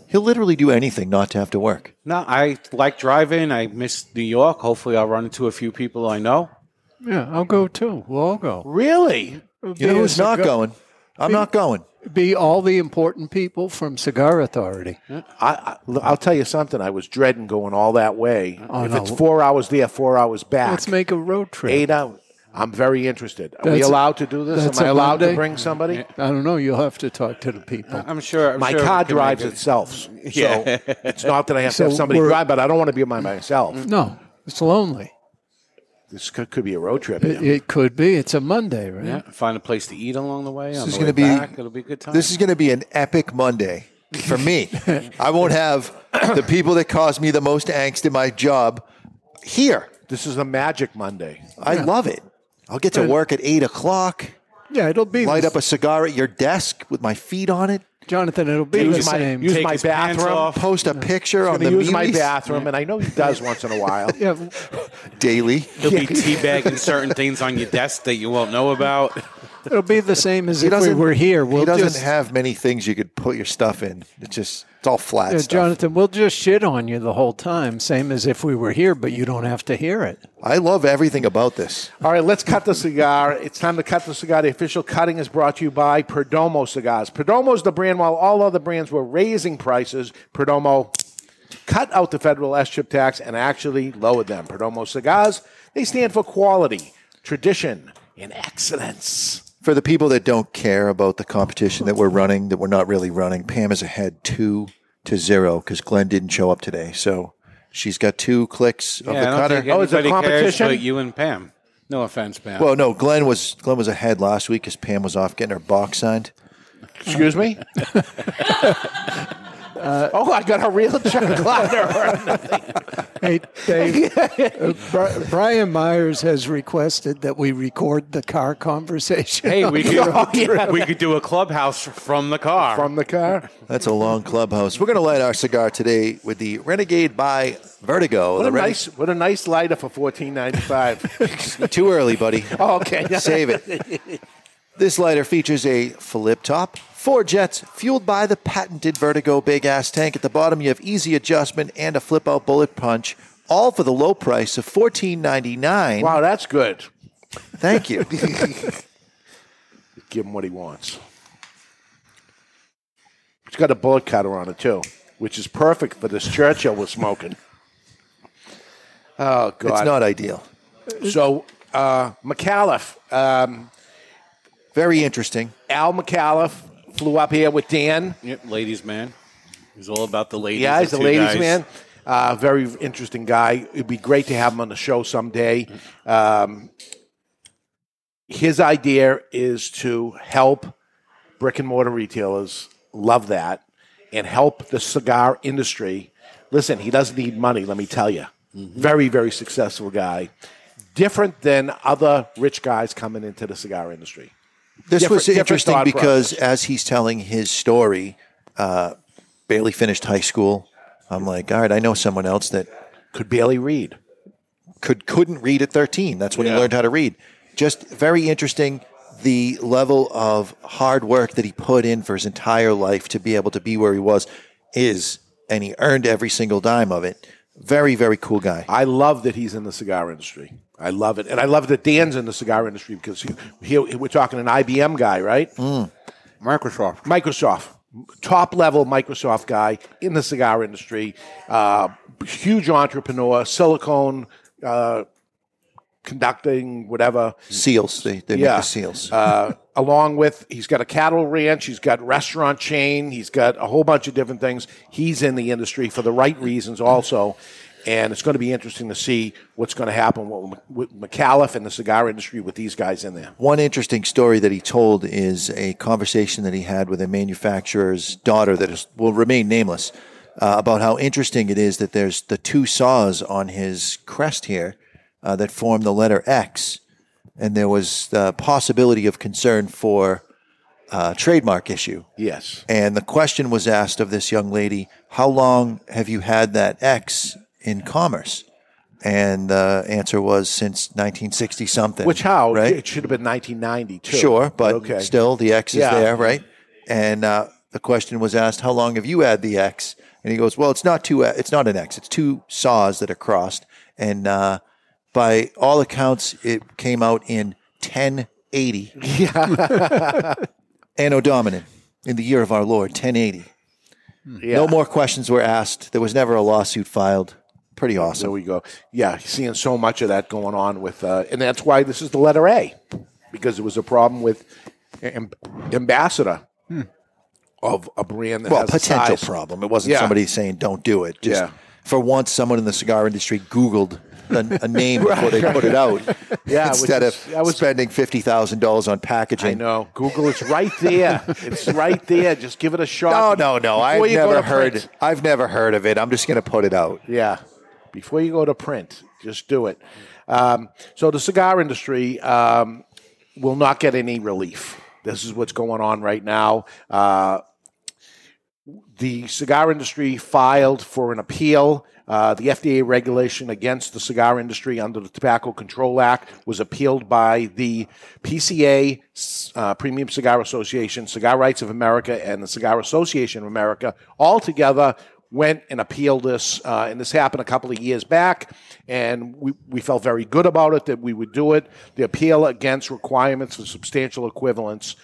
He'll literally do anything not to have to work. No, I like driving. I miss New York. Hopefully, I'll run into a few people I know. Yeah, I'll go too. We'll all go. Really? You know who's not going? I'm not going. Be all the important people from Cigar Authority. I, I, I'll tell you something. I was dreading going all that way. Oh, if no. it's four hours there, four hours back. Let's make a road trip. Eight hours. I'm very interested. Are we That's- allowed to do this? Am I allowed to bring somebody? I don't know. You'll have to talk to the people. I'm sure. I'm my sure car drives it. itself. So [laughs] Yeah. it's not that I have So to have somebody we're- drive, but I don't want to be by myself. No, it's lonely. This could, could be a road trip. It, it could be. It's a Monday, right? Yeah, find a place to eat along the way. This on is going to be back. It'll be a good time. This is going to be an epic Monday for me. [laughs] I won't have the people that cause me the most angst in my job here. This is a magic Monday. I love it. I'll get to work at eight o'clock. Yeah, it'll be Light the- up a cigar at your desk with my feet on it. Jonathan. It'll be Use the my- same. use Take my his pants bathroom. off. Post a picture on the going to use my memes bathroom, and I know he does once in a while. [laughs] yeah, daily. He'll be teabagging certain things on your desk that you won't know about. [laughs] [laughs] it'll be the same as He if we doesn't- were here. We'll he doesn't just, have many things you could put your stuff in. It's just it's all flat Yeah, stuff. Jonathan, we'll just shit on you the whole time, same as if we were here, but you don't have to hear it. I love everything about this. All right, let's cut the cigar. It's time to cut the cigar. The official cutting is brought to you by Perdomo Cigars. Perdomo is the brand, while all other brands were raising prices, Perdomo cut out the federal SCHIP tax and actually lowered them. Perdomo Cigars, they stand for quality, tradition, and excellence. For the people that don't care about the competition that we're running, that we're not really running, Pam is ahead two to zero because Glenn didn't show up today. So she's got two clicks of the I don't cutter. think oh, anybody cares but you and Pam. No offense, Pam. Well, no, Glenn was Glenn was ahead last week because Pam was off getting her box signed. Excuse me? [laughs] Uh, oh, I got a real chocolate. [laughs] Hey, Dave. [laughs] uh, Bri- Brian Myers has requested that we record the car conversation. Hey, we could, the road [laughs] we could do a clubhouse from the car. From the car? That's a long clubhouse. We're going to light our cigar today with the Renegade by Vertigo. What The a Rene- nice, what a nice lighter for fourteen ninety five. [laughs] Too early, buddy. Oh, okay. Save it. This lighter features a flip top, four jets fueled by the patented Vertigo big ass tank. At the bottom, you have easy adjustment and a flip out bullet punch, all for the low price of fourteen ninety nine. Wow, that's good. Thank you. [laughs] Give him what he wants. It's got a bullet cutter on it too, which is perfect for this Churchill we're smoking. Oh God, It's not ideal. So uh, Micallef, um, very interesting. Al Micallef flew up here with Dan. Yep, ladies man. He's all about the ladies. Yeah, he's a ladies' guys. man. Uh, very interesting guy. It'd be great to have him on the show someday. Um, his idea is to help brick and mortar retailers. Love that, and help the cigar industry. Listen, he doesn't need money. Let me tell you, very very successful guy. Different than other rich guys coming into the cigar industry. This Different- was interesting because process. as he's telling his story, uh, barely finished high school. I'm like, all right, I know someone else that could barely read. Could couldn't read at 13. That's when he learned how to read. Just very interesting. The level of hard work that he put in for his entire life to be able to be where he was is, and he earned every single dime of it. Very, very cool guy. I love that he's in the cigar industry. I love it, and I love that Dan's in the cigar industry because he, he, we're talking an IBM guy, right? Microsoft. Microsoft, top level Microsoft guy in the cigar industry. Uh, huge entrepreneur, silicone uh, conducting, whatever Seals. They, they make the seals. uh, along with, he's got a cattle ranch, he's got restaurant chain, he's got a whole bunch of different things. He's in the industry for the right reasons, also. And it's going to be interesting to see what's going to happen with, Micallef and the cigar industry with these guys in there. One interesting story that he told is a conversation that he had with a manufacturer's daughter that is, will remain nameless uh, about how interesting it is that there's the two saws on his crest here uh, that form the letter X, and there was the possibility of concern for uh, trademark issue. Yes. And the question was asked of this young lady, "How long have you had that X in commerce?" And the answer was since 1960 something. Which how? right? It should have been 1990 too. Sure, but okay. still the X is Yeah. there, right? And uh, the question was asked, "How long have you had the X?" And he goes, "Well, it's not two. It's not an X. It's two saws that are crossed." And uh, by all accounts, it came out in 1080. Yeah. Anno Domini, in the year of our Lord, 1080. Yeah. No more questions were asked. There was never a lawsuit filed. Pretty awesome. There we go. Yeah, seeing so much of that going on with, uh, and that's why this is the letter A, because it was a problem with am- ambassador of a brand that well, potential problem. It wasn't Yeah. somebody saying don't do it. Just Yeah. for once, someone in the cigar industry Googled a, a name [laughs] before they put it out. [laughs] Yeah, instead is- of spending fifty thousand dollars on packaging. I know. Google, it's right there. it's right there. Just give it a shot. No, no, no. I've never heard. print. I've never heard of it. I'm just going to put it out. Yeah. Before you go to print, just do it. Um, so the cigar industry um, will not get any relief. This is what's going on right now. Uh, the cigar industry filed for an appeal. Uh, the FDA regulation against the cigar industry under the Tobacco Control Act was appealed by the PCA, uh, Premium Cigar Association, Cigar Rights of America, and the Cigar Association of America. All together went and appealed this, uh, and this happened a couple of years back, and we, we felt very good about it that we would do it. The appeal against requirements for substantial equivalence,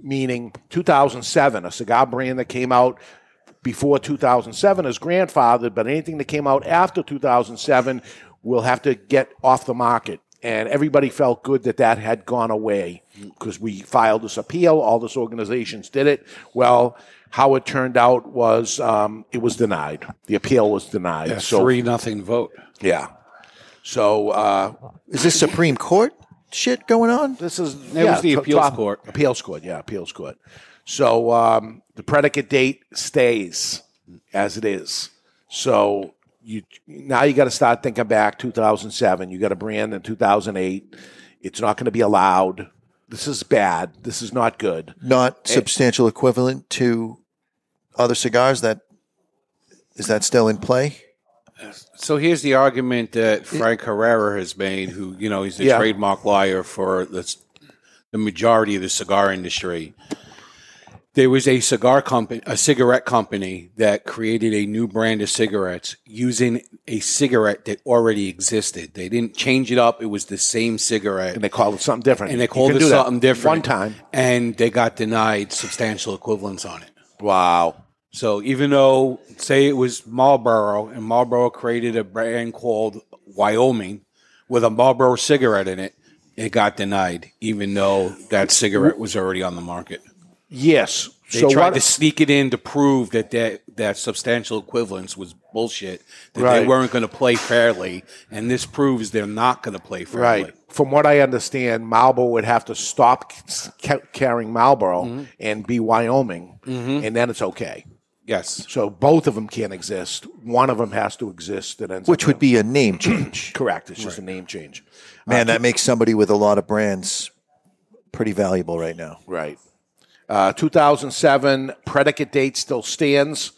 meaning 2007, a cigar brand that came out before 2007 is grandfathered, but anything that came out after 2007 will have to get off the market. and everybody felt good that that had gone away because we filed this appeal. All these organizations did it. Well, how it turned out was um, it was denied. The appeal was denied. Yeah, so three nothing vote. yeah. So uh, is this Supreme Court shit going on? This is It was the t- appeals top- court. Appeals court, yeah, appeals court. So um, the predicate date stays as it is. So you now you got to start thinking back 2007. You got a brand in 2008. It's not going to be allowed. This is bad. This is not good. Not substantial equivalent to other cigars. That is that still in play? So here's the argument that Frank Herrera has made, who you know he's the Yeah. trademark lawyer for the, the majority of the cigar industry. There was a cigar company, a cigarette company that created a new brand of cigarettes using a cigarette that already existed. They didn't change it up; it was the same cigarette, and they called it something different. And they called it do that something different one time. and they got denied substantial equivalence on it. Wow. So even though, say it was Marlboro, and Marlboro created a brand called Wyoming with a Marlboro cigarette in it, it got denied, even though that cigarette was already on the market. Yes. They so tried what- to sneak it in to prove that that, that substantial equivalence was bullshit, that they weren't going to play fairly, and this proves they're not going to play fairly. Right. From what I understand, Marlboro would have to stop ca- carrying Marlboro Mm-hmm. and be Wyoming, and then it's okay. Yes. So both of them can't exist. One of them has to exist. That ends Which up would be a name change. [clears throat] correct. It's just a name change. Man, that makes somebody with a lot of brands pretty valuable right now. Right. Uh, 2007 predicate date still stands,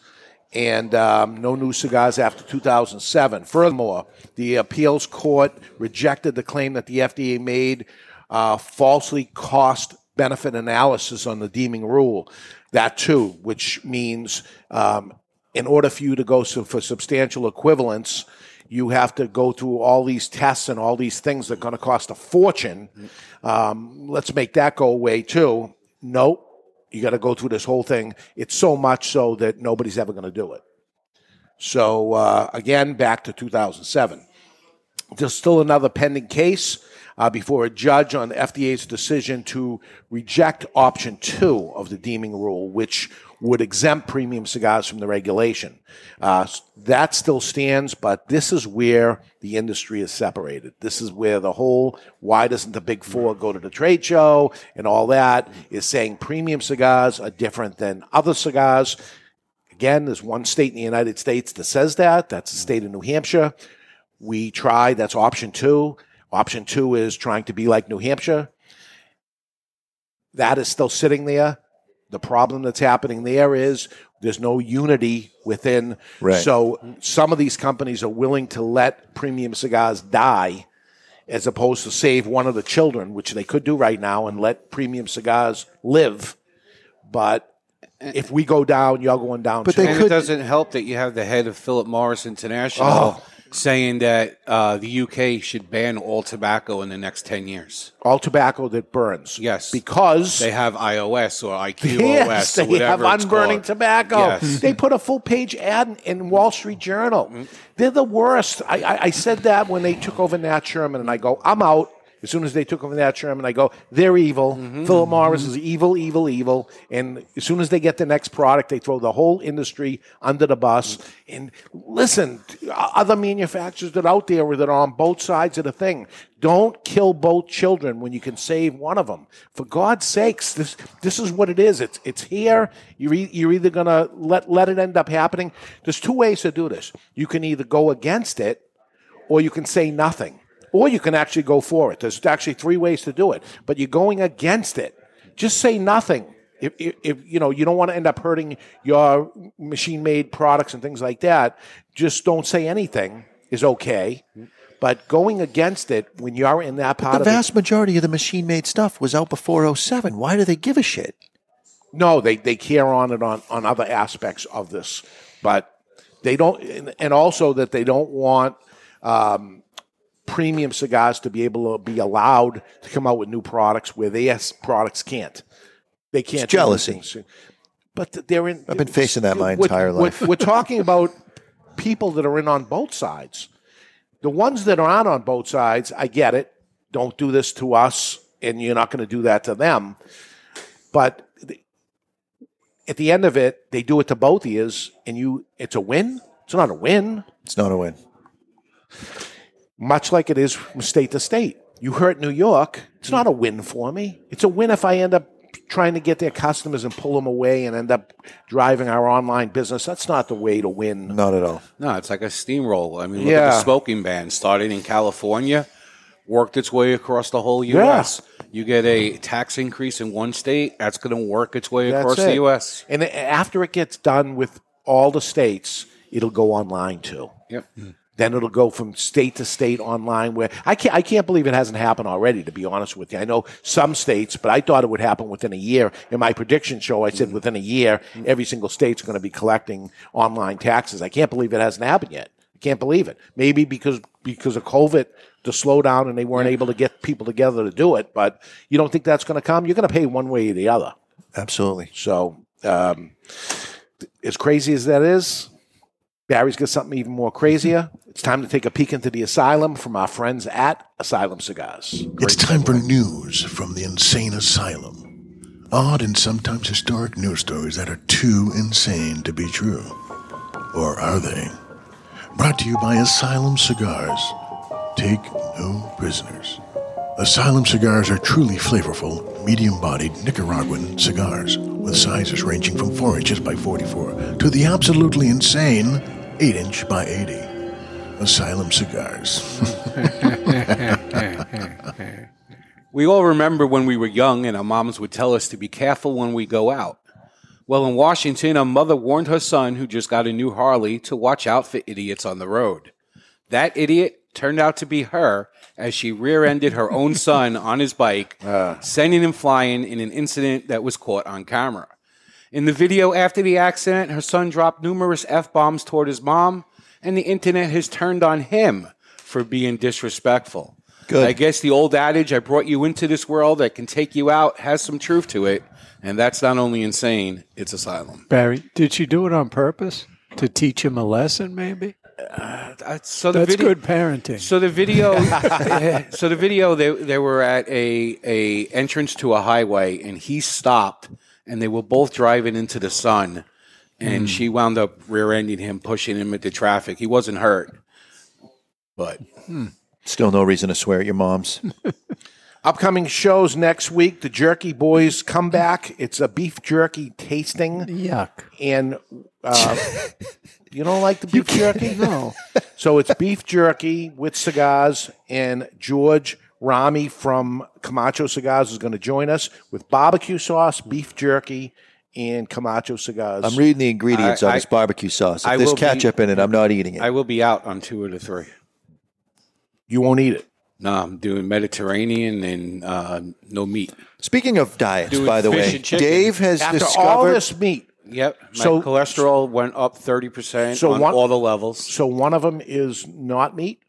and um, no new cigars after 2007. Furthermore, the appeals court rejected the claim that the FDA made uh, falsely cost benefit analysis on the deeming rule. That too, which means um, in order for you to go so for substantial equivalence, you have to go through all these tests and all these things that are going to cost a fortune. Um, let's make that go away too. Nope. You got to go through this whole thing. It's so much so that nobody's ever going to do it. So uh, again, back to 2007. There's still another pending case uh, before a judge on the FDA's decision to reject option two of the deeming rule, which would exempt premium cigars from the regulation. Uh, that still stands, but this is where the industry is separated. This is where the whole why doesn't the big four go to the trade show and all that is saying premium cigars are different than other cigars. Again, there's one state in the United States that says that. That's the state of New Hampshire. We tried, that's option two. Option two is trying to be like New Hampshire. That is still sitting there. The problem that's happening there is there's no unity within. Right. So some of these companies are willing to let premium cigars die as opposed to save one of the children, which they could do right now, and let premium cigars live. But if we go down, y'all going down But too. and it doesn't help that you have the head of Philip Morris International Oh. Saying that uh, the UK should ban all tobacco in the next 10 years. all tobacco that burns. Yes. Because They have iOS or IQOS [laughs] Yes, or they have unburning called. tobacco. Yes. [laughs] They put a full page ad in, in Wall Street Journal. They're the worst. I, I, I said that when they took over Nat Sherman, and I go, I'm out. As soon as they took over Nat Sherman, I go, they're evil. Mm-hmm. Philip Morris mm-hmm. is evil, evil, evil. And as soon as they get the next product, they throw the whole industry under the bus. Mm-hmm. And listen, other manufacturers that are out there that are on both sides of the thing, don't kill both children when you can save one of them. For God's sakes, this this is what it is. It's it's here. You're e- you're either gonna let let it end up happening. There's two ways to do this. You can either go against it, or you can say nothing, or you can actually go for it. There's actually three ways to do it. But you're going against it. Just say nothing. If, if, if you know you don't want to end up hurting your machine-made products and things like that, just don't say anything is okay. But going against it when you're in that part The of it, vast majority of the machine made stuff was out before 07. Why do they give a shit? No, they, they care on it on, on other aspects of this, but they don't, and- and also that they don't want um, premium cigars to be able to be allowed to come out with new products where their products can't. They can't. do jealousy. But they're in. I've been facing that my we're- entire we're- life. We're, talking [laughs] about people that are in on both sides. The ones that are on on both sides, I get it. don't do this to us, and you're not going to do that to them. But at the end of it, they do it to both ears, and you it's a win. It's not a win. It's not a win. Much like it is from state to state. You hurt New York. It's not a win for me. It's a win if I end up trying to get their customers and pull them away and end up driving our online business. That's not the way to win. Not at all. No, it's like a steamroll. I mean, look at the smoking ban started in California, worked its way across the whole U.S. You get a tax increase in one state, that's going to work its way across That's the. U.S. And after it gets done with all the states, it'll go online too. Yep. Then it'll go from state to state online. Where I can't, I can't believe it hasn't happened already. To be honest with you, I know some states, but I thought it would happen within a year. In my prediction show, I said within a year, every single state's going to be collecting online taxes. I can't believe it hasn't happened yet. I can't believe it. Maybe because because of COVID, the slowdown, and they weren't able to get people together to do it. But you don't think that's going to come? You're going to pay one way or the other. Absolutely. So, um, as crazy as that is, Barry's got something even more crazier. It's time to take a peek into the asylum from our friends at Asylum Cigars. It's time for news from the insane asylum. Odd and sometimes historic news stories that are too insane to be true. Or are they? Brought to you by Asylum Cigars. Take no prisoners. Asylum cigars are truly flavorful, medium bodied Nicaraguan cigars with sizes ranging from 4 inches by 44 to the absolutely insane 8 inch by 80. Asylum cigars. [laughs] We all remember when we were young and our moms would tell us to be careful when we go out. Well, in Washington, a mother warned her son, who just got a new Harley, to watch out for idiots on the road. That idiot turned out to be her as she rear ended her own son on his bike, [laughs] ah. sending him flying in an incident that was caught on camera. In the video after the accident, her son dropped numerous F bombs toward his mom, and the internet has turned on him for being disrespectful. Good. I guess the old adage, I brought you into this world I can take you out, has some truth to it. And that's not only insane, it's asylum. Barry, did she do it on purpose to teach him a lesson? Maybe. Uh, so the That's video, good parenting. So the video, [laughs] [laughs] so the video, they they were at a a entrance to a highway, and he stopped, and they were both driving into the sun, and Hmm. she wound up rear-ending him, pushing him into traffic. He wasn't hurt, but Still no reason to swear at your moms. [laughs] Upcoming shows next week the Jerky Boys come back. It's a beef jerky tasting. Yuck. And uh, [laughs] you don't like the beef jerky? No. [laughs] So it's beef jerky with cigars, and George Rami from Camacho Cigars is going to join us with barbecue sauce, beef jerky, and Camacho cigars. I'm reading the ingredients I- on this barbecue sauce. If I there's will be- ketchup in it, I'm not eating it. I will be out on two of the three. You won't eat it. No, I'm doing Mediterranean and uh, no meat. Speaking of diets, Doing by the fish way, and chicken. Dave has After discovered. all this meat, Yep. My So- cholesterol went up thirty percent So on one- all the levels. so one of them is not meat.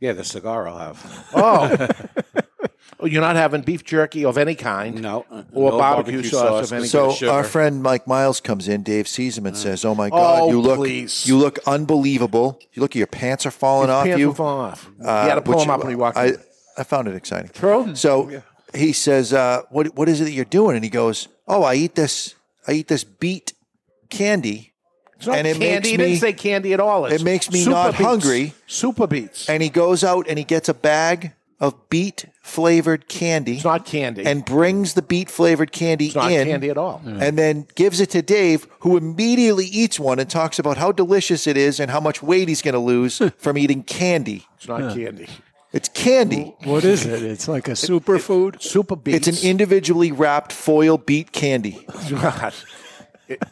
Yeah, the cigar I'll have. Oh. [laughs] Oh, you're not having beef jerky of any kind. No. Or no barbecue, barbecue sauce, sauce, of any kind. so kind. our friend Mike Miles comes in. Dave sees him and says, "Oh my God, Oh, you look please. you look unbelievable. You look, your pants are falling His off pants you. will fall off. Uh, you had to pull which him up when he walked I, in. I found it exciting. True. So he says, uh, "What what is it that you're doing?" And he goes, "Oh, I eat this. I eat this beet candy, It's not and it candy. makes he me didn't say candy at all. It's it makes me not beets. hungry." Super beets. And he goes out and he gets a bag of beet flavored candy. It's not candy. And brings the beet flavored candy It's not in. candy at all. And then gives it to Dave, who immediately eats one and talks about how delicious it is and how much weight he's going to lose [laughs] from eating candy. It's not candy. It's candy. What is it? It's like a superfood. Super beets. It's an individually wrapped foil beet candy. It's not. It,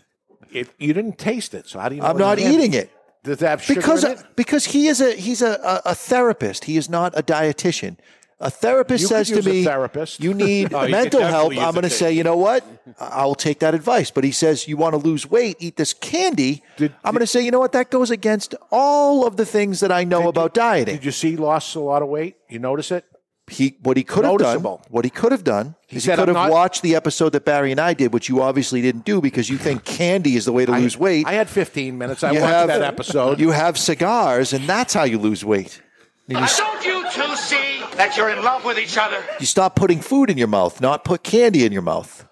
it, you didn't taste it, so how do you? Know I'm not candy? eating it. Does it have sugar because in it? because he is a he's a, a, a therapist. He is not a dietitian. A therapist You could says to use a me, therapist. "You need [laughs] Oh, you could mental help." use I'm a going to say, "You know what? I will take that advice." But he says, "You want to lose weight? Eat this candy." I'm going to say, "You know what? That goes against all of the things that I know about dieting." Did you see he lost a lot of weight? You notice it? He what he could have done. Noticeable. What he could have done He is he could "I'm have not-" watched the episode that Barry and I did, which you obviously didn't do because you think candy is the way to lose weight. I had 15 minutes. I You watched have- that episode. You have cigars, and that's how you lose weight. And you, s- Don't you two see that you're in love with each other? you stop putting food in your mouth, not put candy in your mouth.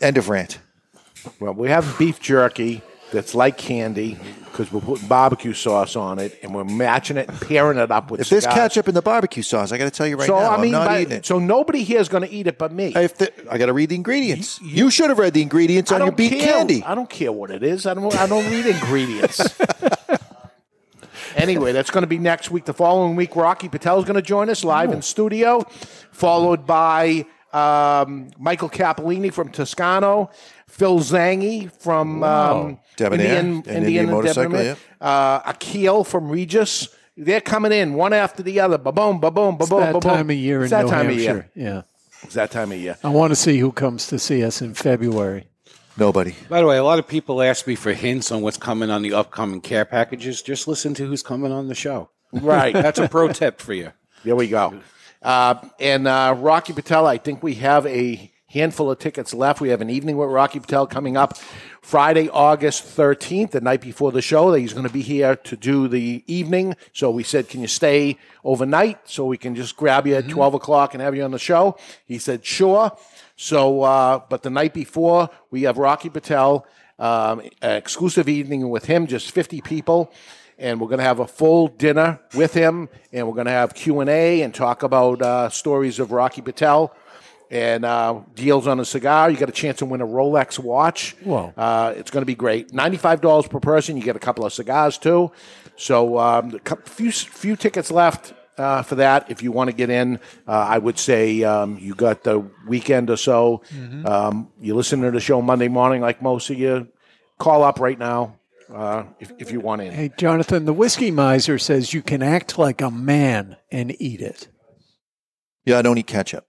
End of rant. Well, we have beef jerky that's like candy because we're putting barbecue sauce on it and we're matching it and pairing it up with. It. If there's cigars. ketchup in the barbecue sauce, I got to tell you right so now, I mean, I'm not by- eating it. so nobody here is going to eat it but me. If the, I got to read the ingredients. You, should have read the ingredients I on your care. candy. I don't care what it is. I don't. I don't read ingredients. [laughs] anyway, that's going to be next week. The following week, Rocky Patel is going to join us live in studio, followed by um, Michael Capolini from Toscano, Phil Zanghi from Wow. um, Debonair Indian, and Indian, Indian Motorcycle, Debonair, uh, Akhil from Regius. They're coming in one after the other. Ba boom, ba boom, ba It's boom, that ba boom. time of year It's in that New time Hampshire. of year. Yeah. It's that time of year. I want to see who comes to see us in February. Nobody. By the way, a lot of people ask me for hints on what's coming on the upcoming care packages. Just listen to who's coming on the show. Right. That's a pro tip for you. There we go. Uh, and uh, Rocky Patel, I think we have a handful of tickets left. We have an evening with Rocky Patel coming up Friday, August 13th, the night before the show. That he's going to be here to do the evening. So we said, Can you stay overnight so we can just grab you at 12 o'clock and have you on the show? He said, Sure. So, uh, but the night before, we have Rocky Patel, um, an exclusive evening with him, just 50 people and we're going to have a full dinner with him, and we're going to have Q and A and talk about uh, stories of Rocky Patel and uh, deals on a cigar. You got a chance to win a Rolex watch. Whoa. Uh, it's going to be great. Ninety-five dollars per person. You get a couple of cigars too. So um, a few few tickets left. Uh, for that, if you want to get in, uh, I would say um, you got the weekend or so. Mhm. Um, you listen to the show Monday morning, like most of you. Call up right now uh, if, if you want in. Hey, Jonathan, the whiskey miser says you can act like a man and eat it. Yeah, I don't eat ketchup.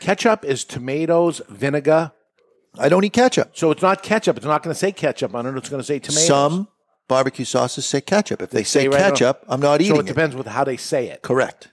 Ketchup is tomatoes, vinegar. I don't eat ketchup. So it's not ketchup. It's not going to say ketchup on it. It's going to say tomatoes. Some barbecue sauces say ketchup. If they, say, right on- ketchup, I'm not eating So it it. depends with how they say it. Correct.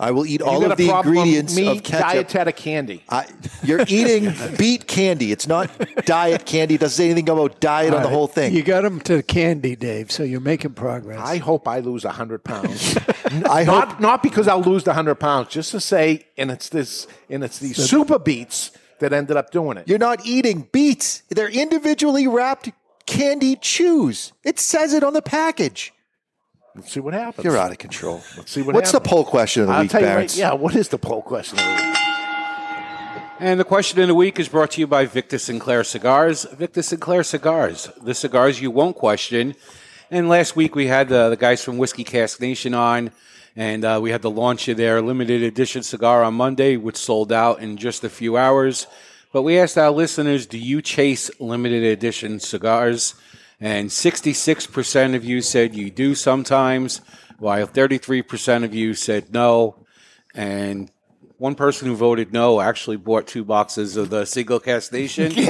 I will eat all of the ingredients me, of ketchup. Dietetic candy. I, you're [laughs] eating beet candy. It's not diet candy. It doesn't say anything about diet on the All right. whole thing. You got them to candy, Dave, so you're making progress. I hope I lose hundred pounds. [laughs] I not not because I'll lose the hundred pounds, just to say, and it's this, and it's these super beets that ended up doing it. You're not eating beets. They're individually wrapped candy chews. It says it on the package. Let's see what happens. You're out of control. Let's see what happens. What's happens. the poll question of the I'll week, tell you right, Barrett? yeah, what is the poll question of the week? And the question of the week is brought to you by Victor Sinclair Cigars. Victor Sinclair Cigars, the cigars you won't question. And last week we had uh, the guys from Whiskey Cask Nation on, and uh, we had the launch of their limited edition cigar on Monday, which sold out in just a few hours. But we asked our listeners, do you chase limited edition cigars? And 66% of you said you do sometimes, while 33% of you said no. And one person who voted no actually bought two boxes of the Single Cask Nation. [laughs] [laughs] so you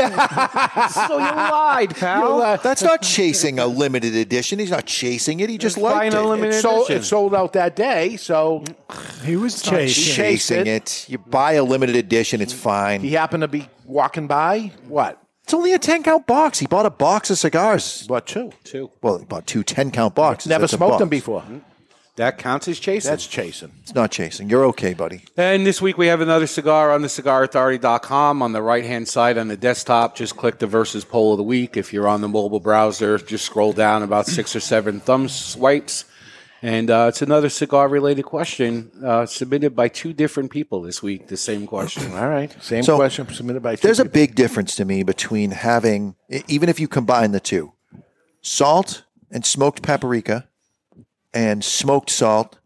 lied, pal. That's not chasing a limited edition. He's not chasing it. He just liked it. It sold, it sold out that day, so he was not chasing, chased it. You buy a limited edition, it's fine. He happened to be walking by. What? It's only a 10 count box. He bought a box of cigars. Bought two. Two. Well, he bought two 10 count boxes. Never That's a smoked them before. Hmm? That counts as chasing. That's chasing. It's not chasing. You're okay, buddy. And this week we have another cigar on the cigarauthority.com on the right hand side on the desktop. Just click the versus poll of the week. If you're on the mobile browser, just scroll down about six or seven thumb swipes. And uh, it's another cigar related question uh, submitted by two different people this week. The same question. All right. Same So, question submitted by two There's a big difference to me between having, even if you combine the two, salt and smoked paprika, and smoked salt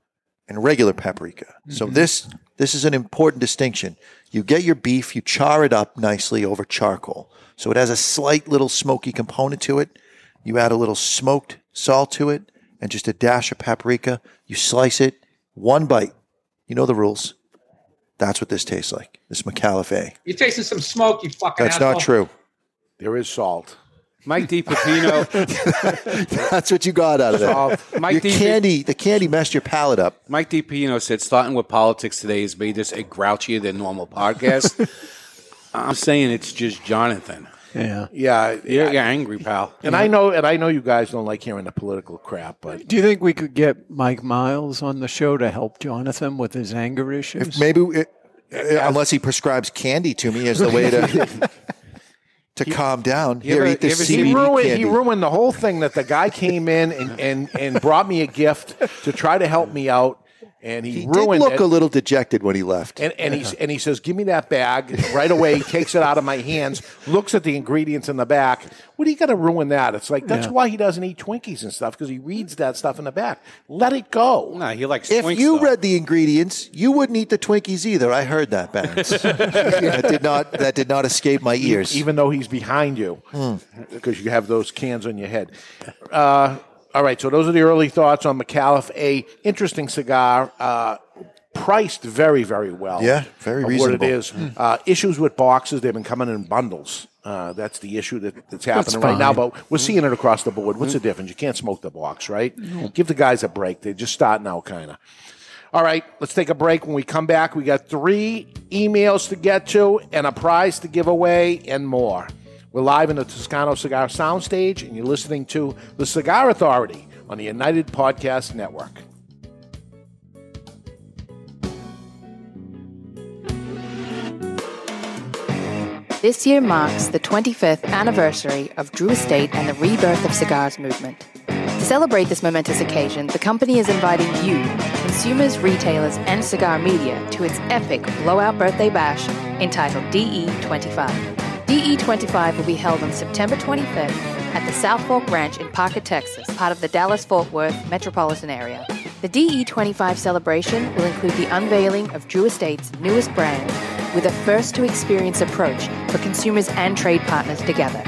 and regular paprika. So Mm-hmm. this this is an important distinction. You get your beef, you char it up nicely over charcoal, so it has a slight little smoky component to it. You add a little smoked salt to it, and just a dash of paprika. You slice it, one bite. You know the rules. That's what this tastes like. This Micallef. You're tasting some smoke, you fucking That's asshole. not true. There is salt. Mike DiPepino. [laughs] That's what you got out of that. Mike your D- candy, the candy messed your palate up. Mike DiPino said starting with politics today has made this a grouchier than normal podcast. [laughs] I'm saying it's just Jonathan. Yeah. Yeah, You're, you're angry, pal. And I know, and I know you guys don't like hearing the political crap, but Do you think we could get Mike Miles on the show to help Jonathan with his anger issues? If maybe, it, uh, unless he prescribes candy to me as the way to [laughs] to calm down. Here, eat this he CBD ruined, candy. he ruined the whole thing that the guy came in and, and, and brought me a gift to try to help me out, and he, He did look it. a little dejected when he left. And, and, he's, [laughs] and he says, Give me that bag right away. He takes it out of my hands, looks at the ingredients in the back. What are you going to ruin that? It's like, that's Yeah. why he doesn't eat Twinkies and stuff, because he reads that stuff in the back. Let it go. No, he likes if you read the ingredients, you wouldn't eat the Twinkies either. I heard that, Barons. [laughs] that did not that did not escape my ears. Even though he's behind you, Hmm. because you have those cans on your head. Uh, all right, so those are the early thoughts on Micallef. A interesting cigar, uh, priced very, very well. Yeah, very reasonable. What it is. Uh, issues with boxes, they've been coming in bundles. Uh, that's the issue that, that's happening right now. But we're seeing it across the board. What's the difference? You can't smoke the box, right? Give the guys a break. They're just starting out, kind of. All right, let's take a break. When we come back, we got three emails to get to and a prize to give away and more. We're live in the Toscano Cigar Soundstage, and you're listening to The Cigar Authority on the United Podcast Network. This year marks the 25th anniversary of Drew Estate and the rebirth of cigars movement. To celebrate this momentous occasion, the company is inviting you, consumers, retailers, and cigar media, to its epic blowout birthday bash entitled DE25. DE25 will be held on September 25th at the South Fork Ranch in Parker, Texas, part of the Dallas Fort Worth metropolitan area. The DE25 celebration will include the unveiling of Drew Estate's newest brand with a first to experience approach for consumers and trade partners together.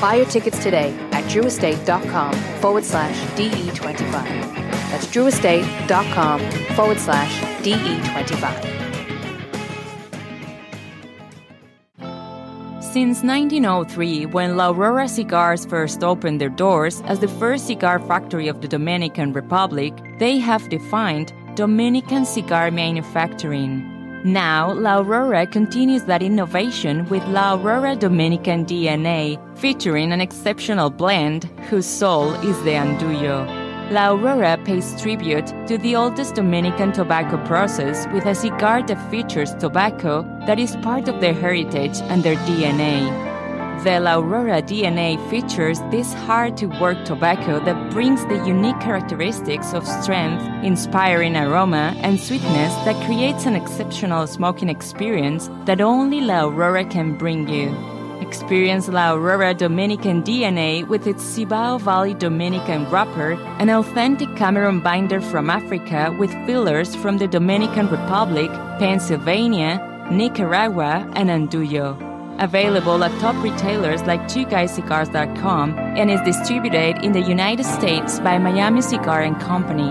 Buy your tickets today at drewestate.com forward slash DE25. That's drewestate.com forward slash DE25. Since 1903, when La Aurora Cigars first opened their doors as the first cigar factory of the Dominican Republic, they have defined Dominican cigar manufacturing. Now, La Aurora continues that innovation with La Aurora Dominican DNA, featuring an exceptional blend whose soul is the Andullo. La Aurora pays tribute to the oldest Dominican tobacco process with a cigar that features tobacco that is part of their heritage and their DNA. The La Aurora DNA features this hard to work tobacco that brings the unique characteristics of strength, inspiring aroma, and sweetness that creates an exceptional smoking experience that only La Aurora can bring you. Experience La Aurora Dominican DNA with its Cibao Valley Dominican wrapper, an authentic Cameroon binder from Africa with fillers from the Dominican Republic, Pennsylvania, Nicaragua, and Andullo. Available at top retailers like TwoGuysCigars.com and is distributed in the United States by Miami Cigar and Company.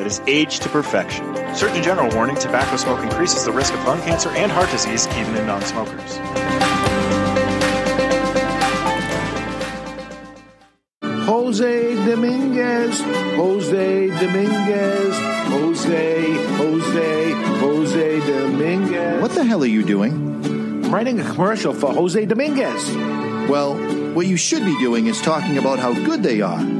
that is aged to perfection. Surgeon General warning tobacco smoke increases the risk of lung cancer and heart disease even in non smokers. Jose Dominguez, Jose Dominguez, Jose, Jose, Jose Dominguez. What the hell are you doing? I'm writing a commercial for Jose Dominguez. Well, what you should be doing is talking about how good they are.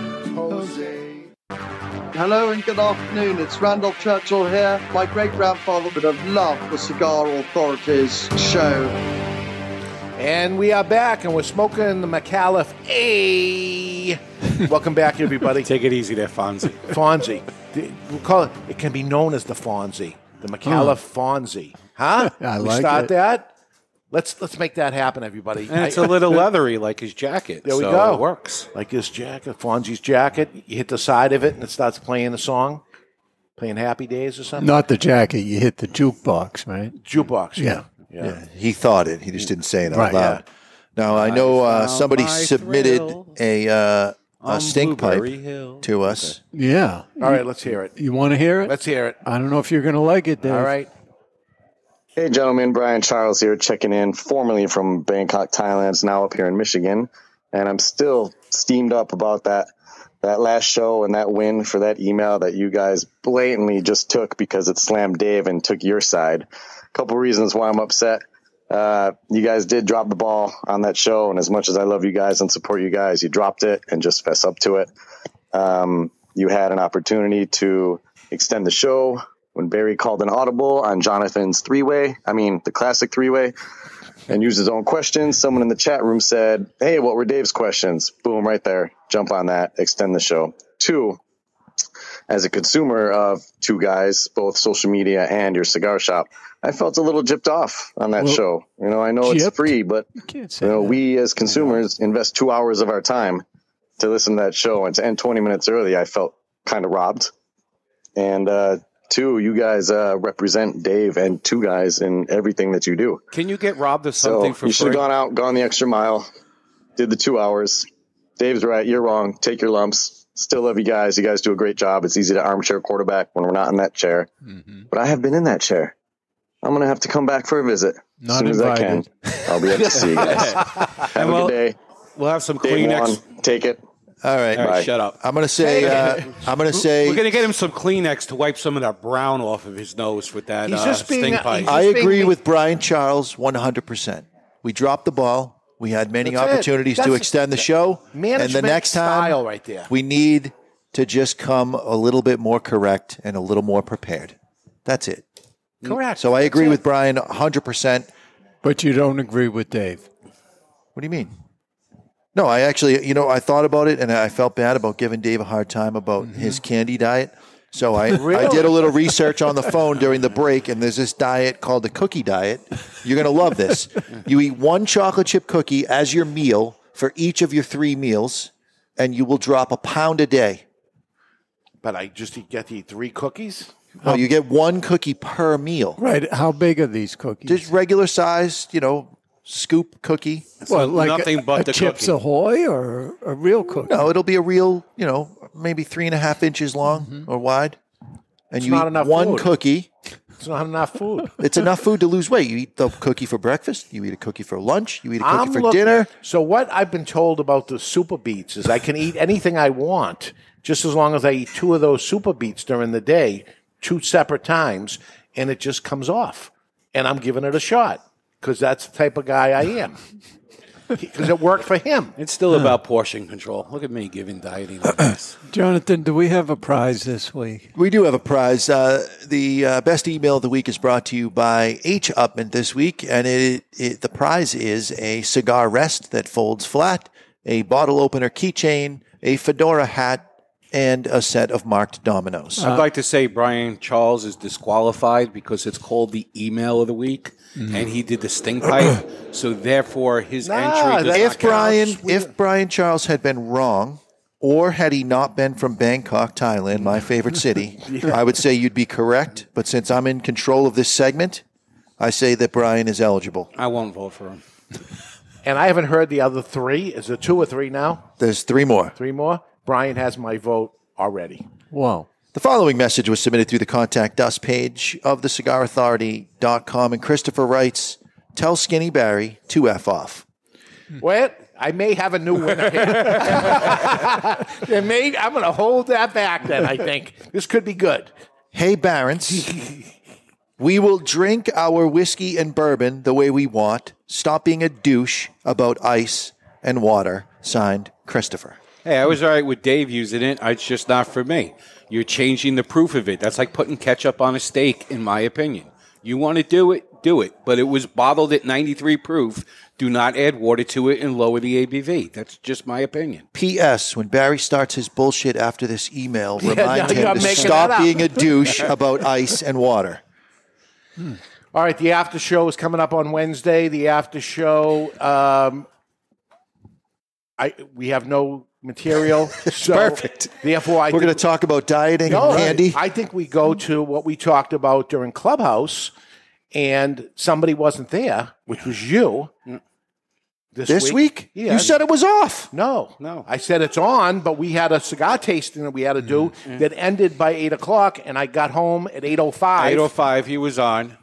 Hello and good afternoon. It's Randolph Churchill here. My great grandfather would have loved the Cigar Authorities show. And we are back, and we're smoking the Micallef A. Welcome back, everybody. [laughs] Take it easy there, Fonzie. Fonzie. We'll call it. It can be known as the Fonzie, the Micallef hmm. Fonzie. Huh? [laughs] I we like start it. that. Let's let's make that happen, everybody. And it's a a little leathery like his jacket. There we so go. It works. Like his jacket, Fonzie's jacket. You hit the side of it, and it starts playing the song, playing Happy Days or something. Not the jacket. You hit the jukebox, right? Jukebox. Yeah. Yeah. Yeah, he thought it. He just didn't say it out Right, loud. Now I know uh, somebody submitted a uh, a on stink pipe Hill. to us. Yeah. All right, let's hear it. You want to hear it? Let's hear it. I don't know if you're going to like it, Dave. All right. Hey, gentlemen, Brian Charles here, checking in, formerly from Bangkok, Thailand, now up here in Michigan, and I'm still steamed up about that that last show and that win for that email that you guys blatantly just took because it slammed Dave and took your side. A couple reasons why I'm upset. Uh, you guys did drop the ball on that show, and as much as I love you guys and support you guys, you dropped it and just fess up to it. Um, you had an opportunity to extend the show when Barry called an audible on Jonathan's three way, I mean, the classic three way, and used his own questions. Someone in the chat room said, Hey, what were Dave's questions? Boom, right there. Jump on that, extend the show. Two, as a consumer of two guys, both social media and your cigar shop, I felt a little gypped off on that Well, show. You know, I know it's free, but you know, we as consumers invest two hours of our time to listen to that show and to end 20 minutes early. I felt kind of robbed. And, uh, two, you guys, uh, represent Dave and two guys in everything that you do. Can you get robbed of So something for you should have gone out, gone the extra mile, did the two hours. Dave's right. You're wrong. Take your lumps. Still love you guys. You guys do a great job. It's easy to armchair quarterback when we're not in that chair. Mm-hmm. But I have been in that chair. I'm going to have to come back for a visit as Not soon as I can. I'll be up to see you guys. [laughs] Have And a we'll- good day. We'll have some Dave Kleenex. won. Take it. All right, All right, shut up. I'm going to say. Uh, I'm going to say. We're going to get him some Kleenex to wipe some of that brown off of his nose with that He's uh, just being- sting pipe. I agree with Brian Charles 100%. We dropped the ball. We had many opportunities to extend the show. And the Management next time, style right there. we need to just come a little bit more correct and a little more prepared. That's it. Correct. So I agree with. Brian 100%. But you don't agree with Dave. What do you mean? No, I actually, you know, I thought about it and I felt bad about giving Dave a hard time about mm-hmm. his candy diet. So I, [laughs] I did a little research on the phone during the break, and there's this diet called the cookie diet. You're going to love this. You eat one chocolate chip cookie as your meal for each of your three meals, and you will drop a pound a day. But I just get to eat three cookies. No, you get one cookie per meal. Right. How big are these cookies? Just regular sized, you know, scoop cookie. well, like nothing a, but a the Chips cookie. Ahoy or a real cookie? No, it'll be a real, you know, maybe three and a half inches long mm-hmm. or wide. And It's you not eat enough one food. cookie. It's not enough food. [laughs] It's enough food to lose weight. You eat the cookie for breakfast. You eat a cookie for lunch. You eat a cookie I'm for looking- dinner. So what I've been told about the super beets is I can eat anything I want, just as long as I eat two of those super beets during the day, two separate times, and it just comes off. And I'm giving it a shot because that's the type of guy I am. Because it worked for him. It's still about portion control. Look at me giving dieting advice. [clears throat] Jonathan, do we have a prize this week? We do have a prize. Uh, the uh, best email of the week is brought to you by H. Upmann this week, and it, it the prize is a cigar rest that folds flat, a bottle opener keychain, a fedora hat, and a set of marked dominoes. I'd like to say Brian Charles is disqualified because it's called the email of the week, Mm-hmm. and he did the sting pipe. [clears throat] so therefore, his entry. Does if not count. Brian, if Brian Charles had been wrong, or had he not been from Bangkok, Thailand, my favorite city, [laughs] Yeah. I would say you'd be correct. But since I'm in control of this segment, I say that Brian is eligible. I won't vote for him. [laughs] And I haven't heard the other three. Is it two or three now? There's three more. Three more? Brian has my vote already. Wow. The following message was submitted through the Contact Us page of thecigarauthority.com, and Christopher writes, Tell Skinny Barry to F off. Hmm. Wait, I may have a new winner here. [laughs] There may- I'm going to hold that back then, I think. This could be good. Hey, Barons, [laughs] we will drink our whiskey and bourbon the way we want. Stop being a douche about ice and water. Signed, Christopher. Hey, I was all right with Dave using it. It's just not for me. You're changing the proof of it. That's like putting ketchup on a steak, in my opinion. You want to do it, do it. But it was bottled at 93 proof. Do not add water to it and lower the ABV. That's just my opinion. P.S. When Barry starts his bullshit after this email, [laughs] Yeah, remind no, him to stop being a douche [laughs] about ice and water. All right, the after show is coming up on Wednesday. The after show, um, I we have no material. [laughs] So Perfect. Therefore, I We're going to talk about dieting No, and candy. I think we go to what we talked about during Clubhouse, and somebody wasn't there, which was you. This week? Yeah. You said it was off. No, no. I said it's on, but we had a cigar tasting that we had to do Mm-hmm. that ended by eight o'clock, and I got home at eight o five. 805, he was on.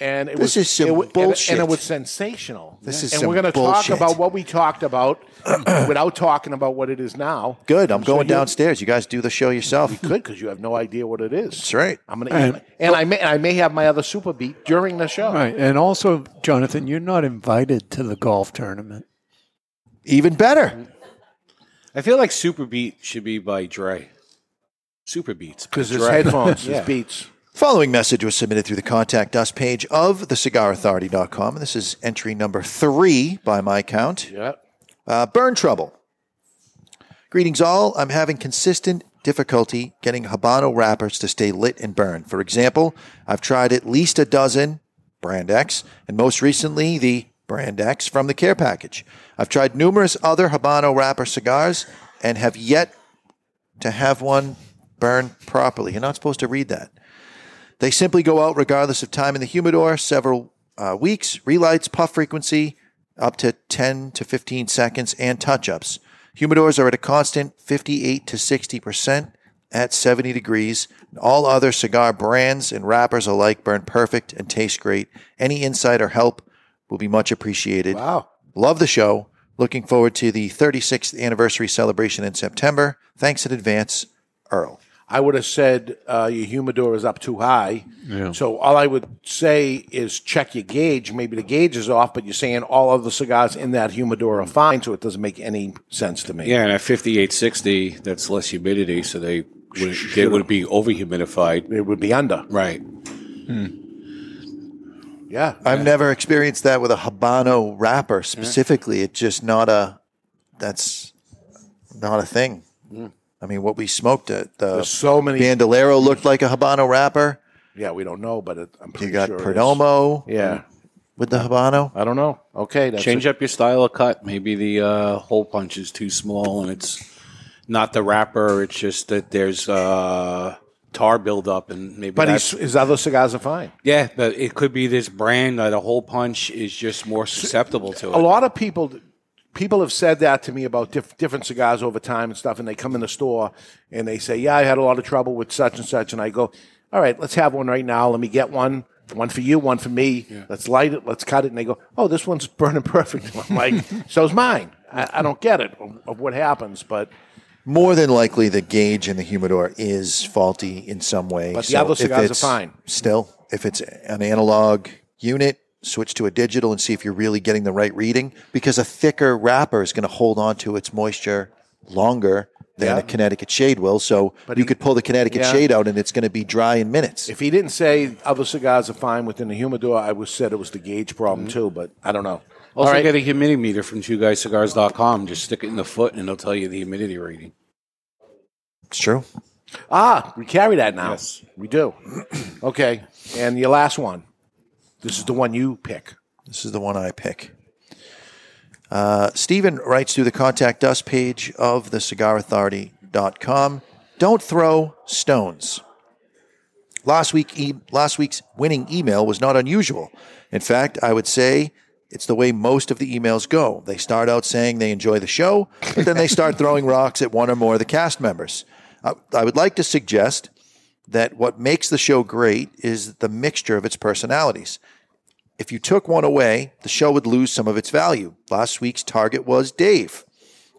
And it This was is some it, wa- and- bullshit. and, it was sensational. This is and some we're going to talk about what we talked about [clears throat] without talking about what it is now. Good. I'm So going you- downstairs. You guys do the show yourself. You could because you have no idea what it is. That's right. I'm going to And- eat, and I may I may have my other super beat during the show. Right. And also, Jonathan, you're not invited to the golf tournament. Even better. I feel like Super Beat should be by Dre. Super Beats. 'Cause his Dre. headphones, [laughs] his Yeah. beats. Following message was submitted through the Contact Us page of thecigarauthority.com. This is entry number three by my count. Yeah. Uh, burn trouble. Greetings, all. I'm having consistent difficulty getting Habano wrappers to stay lit and burn. For example, I've tried at least a dozen Brand X, and most recently the Brand X from the care package. I've tried numerous other Habano wrapper cigars and have yet to have one burn properly. You're not supposed to read that. They simply go out regardless of time in the humidor, several uh, weeks, relights, puff frequency, up to 10 to 15 seconds, and touch ups. Humidors are at a constant 58 to 60% at 70 degrees. All other cigar brands and wrappers alike burn perfect and taste great. Any insight or help will be much appreciated. Wow. Love the show. Looking forward to the 36th anniversary celebration in September. Thanks in advance, Earl. I would have said uh, your humidor is up too high. Yeah. So all I would say is check your gauge. Maybe the gauge is off, but you're saying all of the cigars in that humidor are fine, so it doesn't make any sense to me. Yeah, and at 5860, that's less humidity, so they would, they would be over humidified. It would be under. Right. Yeah. I've never experienced that with a Habano wrapper specifically. It's just not a that's not a thing. Mm. I mean, what we smoked at the There's so many- Bandolero looked like a Habano wrapper. Yeah, we don't know, but it, I'm pretty You got sure it is. Perdomo. Yeah. With the Habano. I don't know. Okay, that's Change it. up your style of cut. Maybe the uh, hole punch is too small and it's not the wrapper. It's just that there's uh, tar buildup and maybe But that's, he's, his other cigars are fine. yeah, but it could be this brand that a hole punch is just more susceptible to it. A lot of people people have said that to me about diff- different cigars over time and stuff, and they come in the store and they say, "Yeah, I had a lot of trouble with such and such," and I go, "All right, let's have one right now. Let me get one." One for you, one for me. Let's light it. Let's cut it. And they go, "Oh, this one's burning [laughs] perfect." I'm like, "So's mine." I, I don't get it of, of what happens, but More than likely, the gauge in the humidor is faulty in some way. But the other cigars are it's- fine. Still, if it's an analog unit, switch to a digital and see if you're really getting the right reading. Because a thicker wrapper is going to hold on to its moisture longer than Yeah. a Connecticut shade will. So But you he- could pull the Connecticut Yeah. shade out and it's going to be dry in minutes. if he didn't say other cigars are fine within the humidor, I would said it was the gauge problem too. But I don't know. Also, All right. get a humidity meter from twoguyscigars.com. Just stick it in the foot and it'll tell you the humidity rating. It's true. Ah, we carry that now. Yes, we do. [clears throat] okay, and your last one. This is the one you pick. This is the one I pick. Uh, Stephen writes through the Contact Us page of thecigarauthority.com. Don't throw stones. Last week, e- last week's winning email was not unusual. In fact, I would say it's the way most of the emails go. They start out saying they enjoy the show, but then they start throwing rocks at one or more of the cast members. I, I would like to suggest that what makes the show great is the mixture of its personalities. If you took one away, the show would lose some of its value. Last week's target was Dave.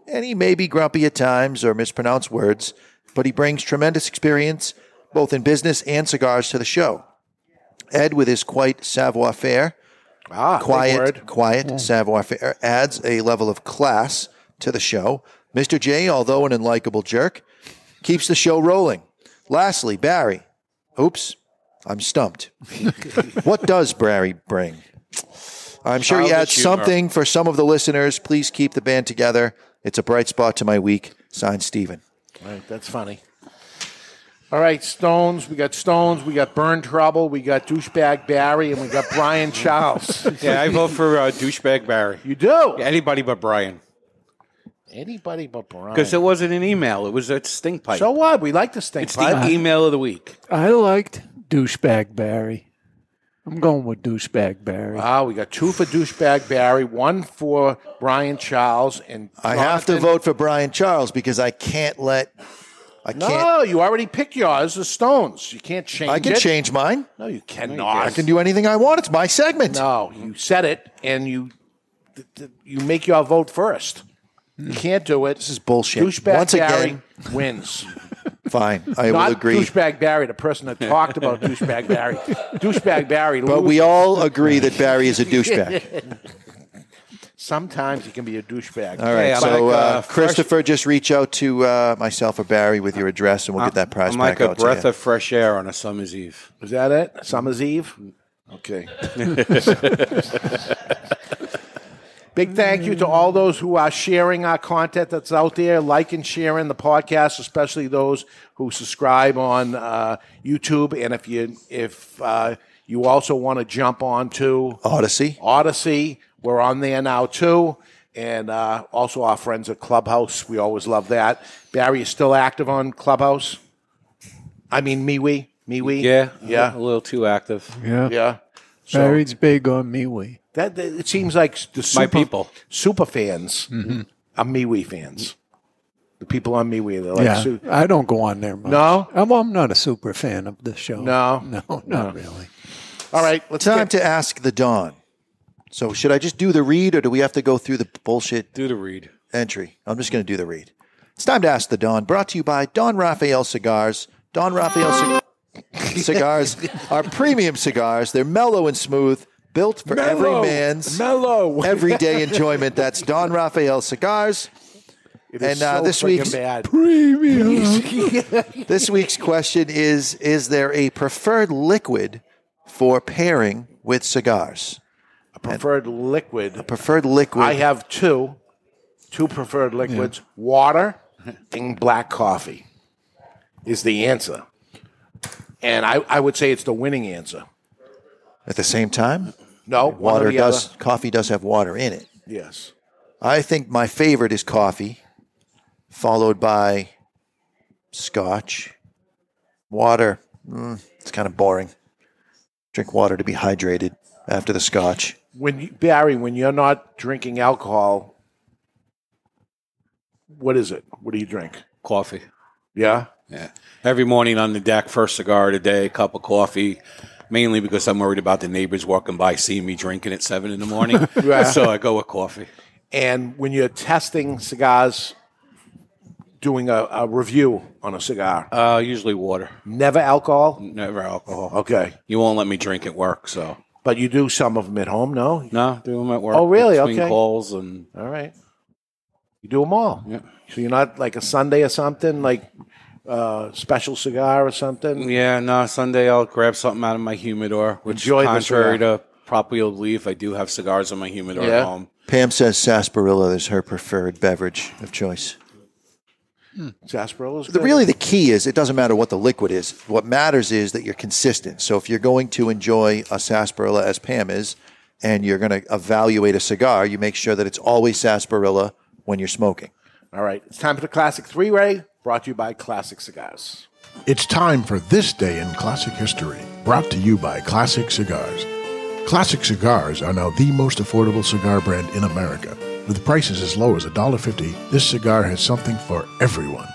And he may be grumpy at times or mispronounce words, but he brings tremendous experience both in business and cigars to the show. Ed, with his quite savoir faire, Ah, big quiet, word. quiet savoir faire, adds a level of class to the show. Mr. J, although an unlikable jerk, keeps the show rolling. Lastly, Barry. Oops, I'm stumped. what does Barry bring? I'm sure he adds humor. something for some of the listeners. Please keep the band together. It's a bright spot to my week. Signed, Steven. All right, that's funny. All right, Stones. We got Stones. We got Burn Trouble. We got Douchebag Barry, and we got Brian Charles. [laughs] Yeah, I vote for uh, douchebag Barry. You do? anybody but Brian. Anybody but Brian. Because it wasn't an email; it was a stink pipe. So what? We like the stink It's pipe. the email of the week. I liked douchebag Barry. I'm going with douchebag Barry. Wow, we got two for douchebag Barry, one for Brian Charles, and I have to Jonathan- vote for Brian Charles because I can't let. I can't. No, you already picked yours. The Stones. You can't change. I can it. change mine. No, you cannot. I can do anything I want. It's my segment. No, you said it, and you th- th- you make your vote first. You hmm. can't do it. This is bullshit. Douchebag Once Barry again- wins. Fine, I Not will agree. Douchebag Barry, the person that talked about douchebag Barry. Douchebag Barry. But we all agree that Barry is a douchebag. [laughs] Sometimes he can be a douchebag. All right, I'm so like, uh, uh, Christopher, just reach out to uh, myself or Barry with your address, and we'll get that prize I'm back like a out breath to you. of fresh air on a summer's eve. Is that it? Summer's Eve? Okay. [laughs] [laughs] Big thank you to all those who are sharing our content that's out there, like and sharing the podcast, especially those who subscribe on uh, YouTube. And if you if uh, you also want to jump on to Odysee, Odysee, we're on there now too. And uh, also our friends at Clubhouse, we always love that. Barry is still active on Clubhouse. I mean, MeWe, MeWe. Yeah, yeah, a little too active. Yeah. yeah. So- Barry's big on MeWe. That, that- it seems like the super, My people. super fans Mhm. are MeWe fans. The people on MeWe, they're like, yeah, su- I don't go on there much. No? I'm, I'm not a super fan of the show. No? no, No. not really. all right, let's Time get, to ask the Don. So, should I just do the read, or do we have to go through the bullshit Do the read. entry? I'm just going to do the read. It's time to ask the Don. Brought to you by Don Raphael Cigars. Don Raphael Cig- Cigars are premium cigars. They're mellow and smooth, built for every man's mellow. everyday [laughs] enjoyment. That's Don Raphael Cigars. And uh, so this week's bad. [laughs] this week's question is: Is there a preferred liquid for pairing with cigars? A preferred liquid. A preferred liquid. I have two, two preferred liquids: water and black coffee. Is the answer, and I, I would say it's the winning answer. At the same time, No, water does. other. Coffee does have water in it. Yes. I think my favorite is coffee, followed by scotch. Water, mm, it's kind of boring. Drink water to be hydrated after the scotch. When you, Barry, when you're not drinking alcohol, what is it? What do you drink? Coffee. Yeah. Yeah. Every morning on the deck, first cigar of the day, cup of coffee. Mainly because I'm worried about the neighbors walking by seeing me drinking at seven in the morning. [laughs] Yeah. So I go with coffee. And when you're testing cigars, doing a, a review on a cigar, Uh, usually water. never alcohol. Never alcohol. Okay, You won't let me drink at work, so but you do some of them at home. No. no, do them at work. Oh, really? Between Okay. calls and All right. You do them all. Yeah. So you're not like a Sunday or something, like uh, special cigar or something. yeah, no. Sunday I'll grab something out of my humidor, which Enjoy contrary cigar. to popular belief, I do have cigars in my humidor Yeah. at home. Pam says sarsaparilla is her preferred beverage of choice. Sarsaparillas. The, really, the key is it doesn't matter what the liquid is. What matters is that you're consistent. So if you're going to enjoy a sarsaparilla as Pam is, and you're going to evaluate a cigar, you make sure that it's always sarsaparilla when you're smoking. All right. It's time for the classic three Ray, brought to you by Classic Cigars. It's time for This Day in Classic History, brought to you by Classic Cigars. Classic Cigars are now the most affordable cigar brand in America. With prices as low as $1.50, this cigar has something for everyone.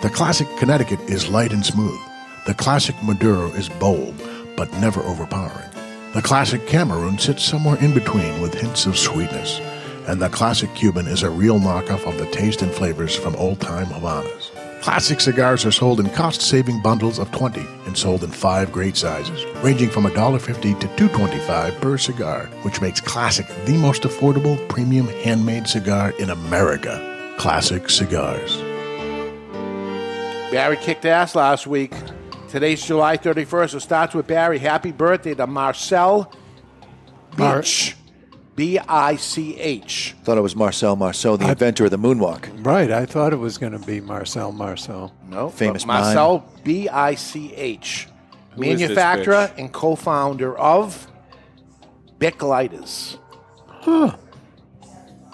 The classic Connecticut is light and smooth. The classic Maduro is bold, but never overpowering. The classic Cameroon sits somewhere in between with hints of sweetness. And the classic Cuban is a real knockoff of the taste and flavors from old time Havanas. Classic cigars are sold in cost saving bundles of 20 and sold in five great sizes, ranging from $1.50 to $2.25 per cigar, which makes Classic the most affordable premium handmade cigar in America. Classic Cigars. Barry kicked ass last week. Today's July 31st. It starts with Barry. Happy birthday to Marcel Mar- Beach. B I C H. Thought it was Marcel Marceau, the inventor of the moonwalk. Right, I thought it was going to be Marcel Marceau. No, Famous but Marcel B I C H. Who is Manufacturer and co founder of Bic Lighters. Huh.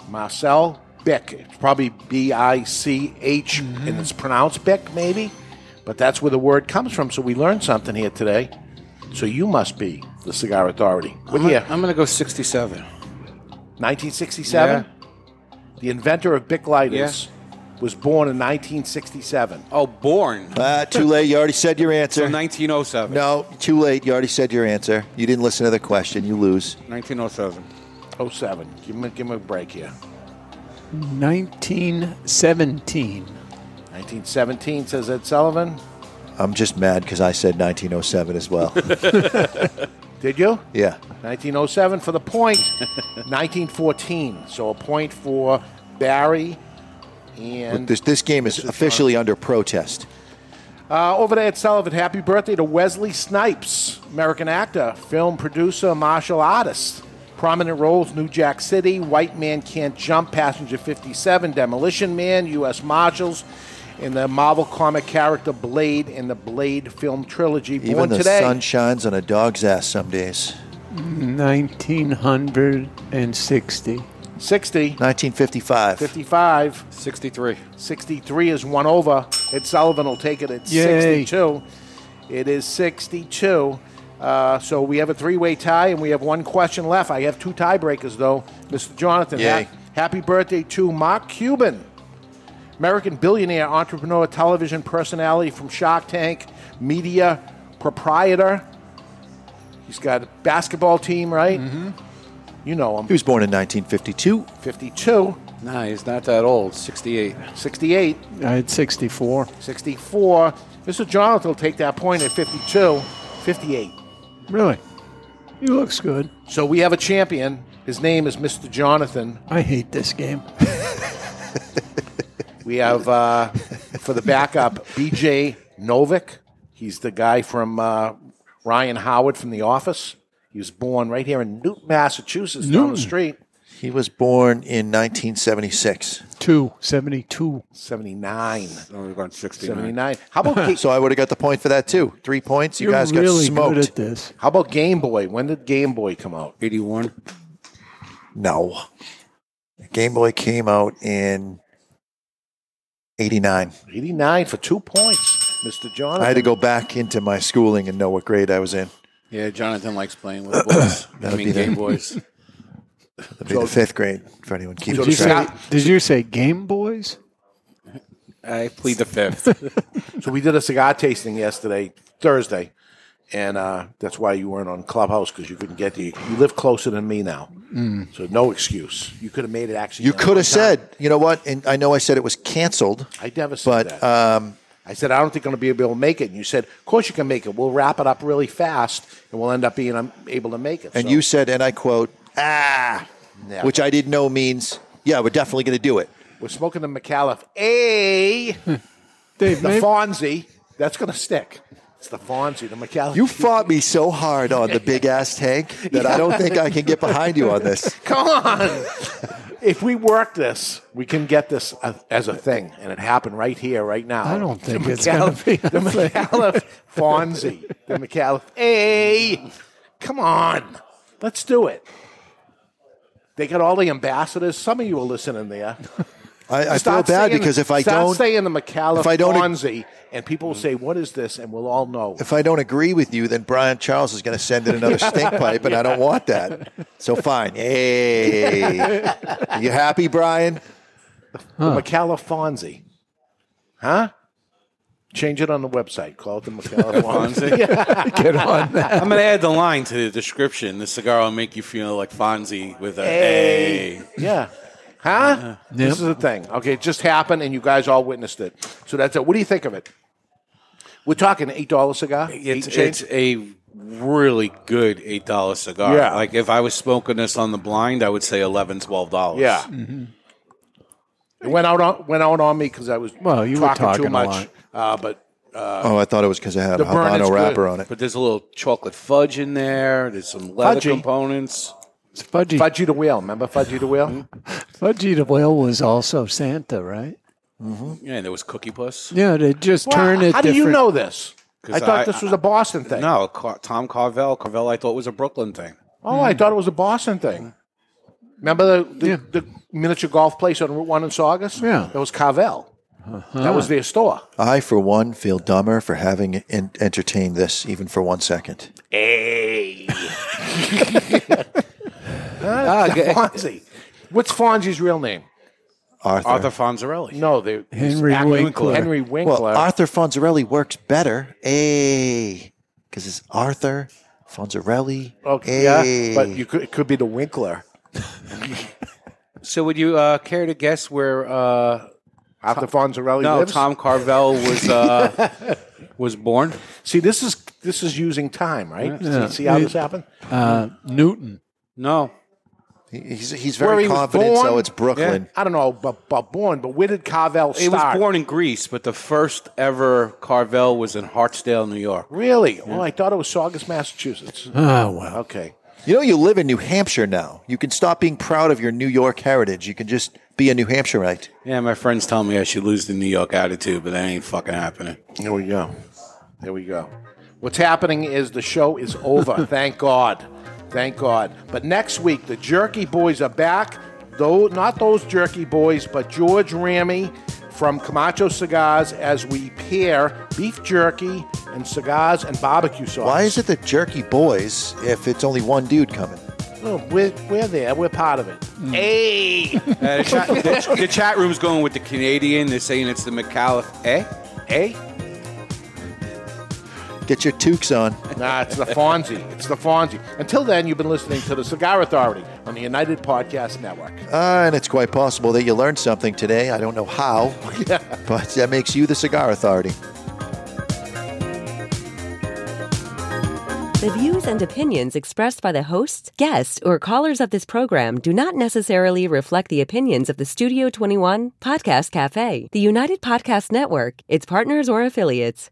Marcel Bic. It's probably B I C H, Mm-hmm. and it's pronounced Bic, maybe. But that's where the word comes from. So we learned something here today. So you must be the cigar authority. What I'm year? I'm going to go 67. 1967. The inventor of Bic lighters was born in 1967. Oh, born. Ah, too late. You already said your answer. So 1907. No, too late. You already said your answer. You didn't listen to the question. You lose. 1907. 07. Give him, a- give him a break here. 1917. 1917 says Ed Sullivan. I'm just mad because I said 1907 as well. [laughs] [laughs] Did you? yeah. 1907 for the point. [laughs] 1914. So a point for Barry. And This, this game is officially under protest. Uh, over there at Sullivan, happy birthday to Wesley Snipes, American actor, film producer, martial artist. Prominent roles New Jack City, White Man Can't Jump, Passenger 57, Demolition Man, U.S. Marshals, in the Marvel comic character Blade in the Blade film trilogy. Even Born the today. sun shines on a dog's ass some days. 1960. 60. 1955. 55. 63. 63 is one over. Ed Sullivan will take it at Yay. 62. It is 62. Uh, so we have a three way tie, and we have one question left. I have two tiebreakers, though. Mr. Jonathan, Yay. ha- happy birthday to Mark Cuban, American billionaire, entrepreneur, television personality from Shark Tank, media proprietor. He's got a basketball team, right? Mm-hmm. You know him. He was born in 1952. 52. Nah, he's not that old. 68. 68. I had 64. 64. Mr. Jonathan will take that point at 52. 58. Really? He looks good. So we have a champion. His name is Mr. Jonathan. I hate this game. [laughs] We have uh, for the backup BJ Novak. He's the guy from uh, Ryan Howard from The Office. He was born right here in Newton, Massachusetts, down the Newton. street. He was born in 1976. 2, 72. 79. Oh, we're going 69. 79. How about Ga- so I would have got the point for that too. Three points. You You're guys got really smoked. good at this. How about Game Boy? When did Game Boy come out? 81. No. Game Boy came out in 89. 89 for two points, Mr. Jonathan. I had to go back into my schooling and know what grade I was in. Yeah, Jonathan likes playing with boys. [coughs] I That'd mean, be the- Game Boys. That'd be the fifth grade for anyone keeping Did you, say, track. did you say Game Boys? I plead the fifth. [laughs] So we did a cigar tasting yesterday, Thursday, and uh, that's why you weren't on Clubhouse because you couldn't get there. You, you live closer than me now, Mm. so no excuse. You could have made it actually. You could have said, you know what? And I know I said it was canceled. I never said but, that. Um, I said I don't think I'm going to be able to make it, and you said, "Of course you can make it. We'll wrap it up really fast, and we'll end up being um, able to make it." and So- you said, and I quote, ah, Yeah. which I didn't know means, yeah, we're definitely going to do it. we're smoking the Micallef. A [laughs] Dave, the maybe- Fonzie. That's going to stick. It's the Fonzie, the Micallef. You fought me so hard on the big ass tank that I don't think I can get behind you on this. [laughs] Come on. [laughs] if we work this, we can get this as a thing, and it happened right here, right now. I don't think The it's gonna Micallef- be the thing. Micallef Fonzie, the Micallef. Hey, come on, let's do it. They got all the ambassadors. Some of you are listening there. I, I feel bad saying- because if I start don't, saying the Micallef if I don't- Fonzie, and people will say, "What is this?" and we'll all know. if I don't agree with you, then Brian Charles is going to send in another [laughs] stink pipe, and I don't want that. So fine. Hey, you happy, Brian? The Micallef Fonzie, huh? Change it on the website. Call it the Micallef Fonzie. Yeah. Get on that. I'm going to add the line to the description. The cigar will make you feel like Fonzie with a Hey. A. Yeah. Huh? This is a thing. Okay, it just happened, and you guys all witnessed it. So that's it. What do you think of it? We're talking eight dollar cigar. It's, Eight change? it's a really good $8 cigar. Yeah. Like if I was smoking this on the blind, I would say $11, $12. Yeah. It went out on went out on me because I was Well, you were talking, talking too a much. lot. Uh, but uh, Oh, I thought it was because it had a burn is Habano good. wrapper on it. But there's a little chocolate fudge in there. There's some leather Fudgy. components. It's fudgy. Fudgy the Whale. Remember Fudgy the Whale? [laughs] Fudgy the Whale was also Santa, right? Mm-hmm. Yeah, and there was Cookie Puss. Yeah, they just Well, turn it how do you know this? I thought I- this was a Boston thing. No, Tom Carvel. Carvel, I thought was a Brooklyn thing. Oh, I thought it was a Boston thing. Remember the, the, the miniature golf place on Route 1 in Saugus? Yeah. That was Carvel. Uh-huh. That was their store. I, for one, feel dumber for having en- entertained this even for one second. Hey. [laughs] Ah, g- Fonzie. What's Fonzie's real name? Arthur. Arthur Fonzarelli. No, they Henry Act- Winkler. Henry Winkler. Well, Arthur Fonzarelli works better. A. Because it's Arthur Fonzarelli. okay, yeah, but you could, it could be the Winkler. [laughs] So, would you uh, care to guess where? Uh, Arthur Fonzarelli no, lives? Tom Carvel was uh, [laughs] was born. See, this is this is using time, right? Yeah. See, see how this happened? Uh, Newton. No, He- He's, he's very he was confident, so it's Brooklyn. I don't know about, about born, but where did Carvel start? he was born in Greece, but the first ever Carvel was in Hartsdale, New York. Really? Oh, I thought it was Saugus, Massachusetts. Oh, well. Okay. You know, you live in New Hampshire now. You can stop being proud of your New York heritage. You can just be a New Hampshireite. Yeah, my friends tell me I should lose the New York attitude, but that ain't fucking happening. Here we go. There we go. What's happening is the show is over. [laughs] Thank God. Thank God. But next week, the Jerky Boys are back. Though not those Jerky Boys, but George Ramey from Camacho Cigars as we pair beef jerky and cigars and barbecue sauce. Why is it the jerky boys if it's only one dude coming? Oh, we're, we're there. We're part of it. Hey! Uh, the, chat, the, the chat room's going with the Canadian. They're saying it's the Micallef. Eh? Eh? Get your toques on. Nah, it's the Fonzie. It's the Fonzie. Until then, you've been listening to the Cigar Authority on the United Podcast Network. Uh, and it's quite possible that you learned something today. I don't know how, [laughs] but that makes you the cigar authority. The views and opinions expressed by the hosts, guests, or callers of this program do not necessarily reflect the opinions of the Studio 21 Podcast Cafe, the United Podcast Network, its partners, or affiliates.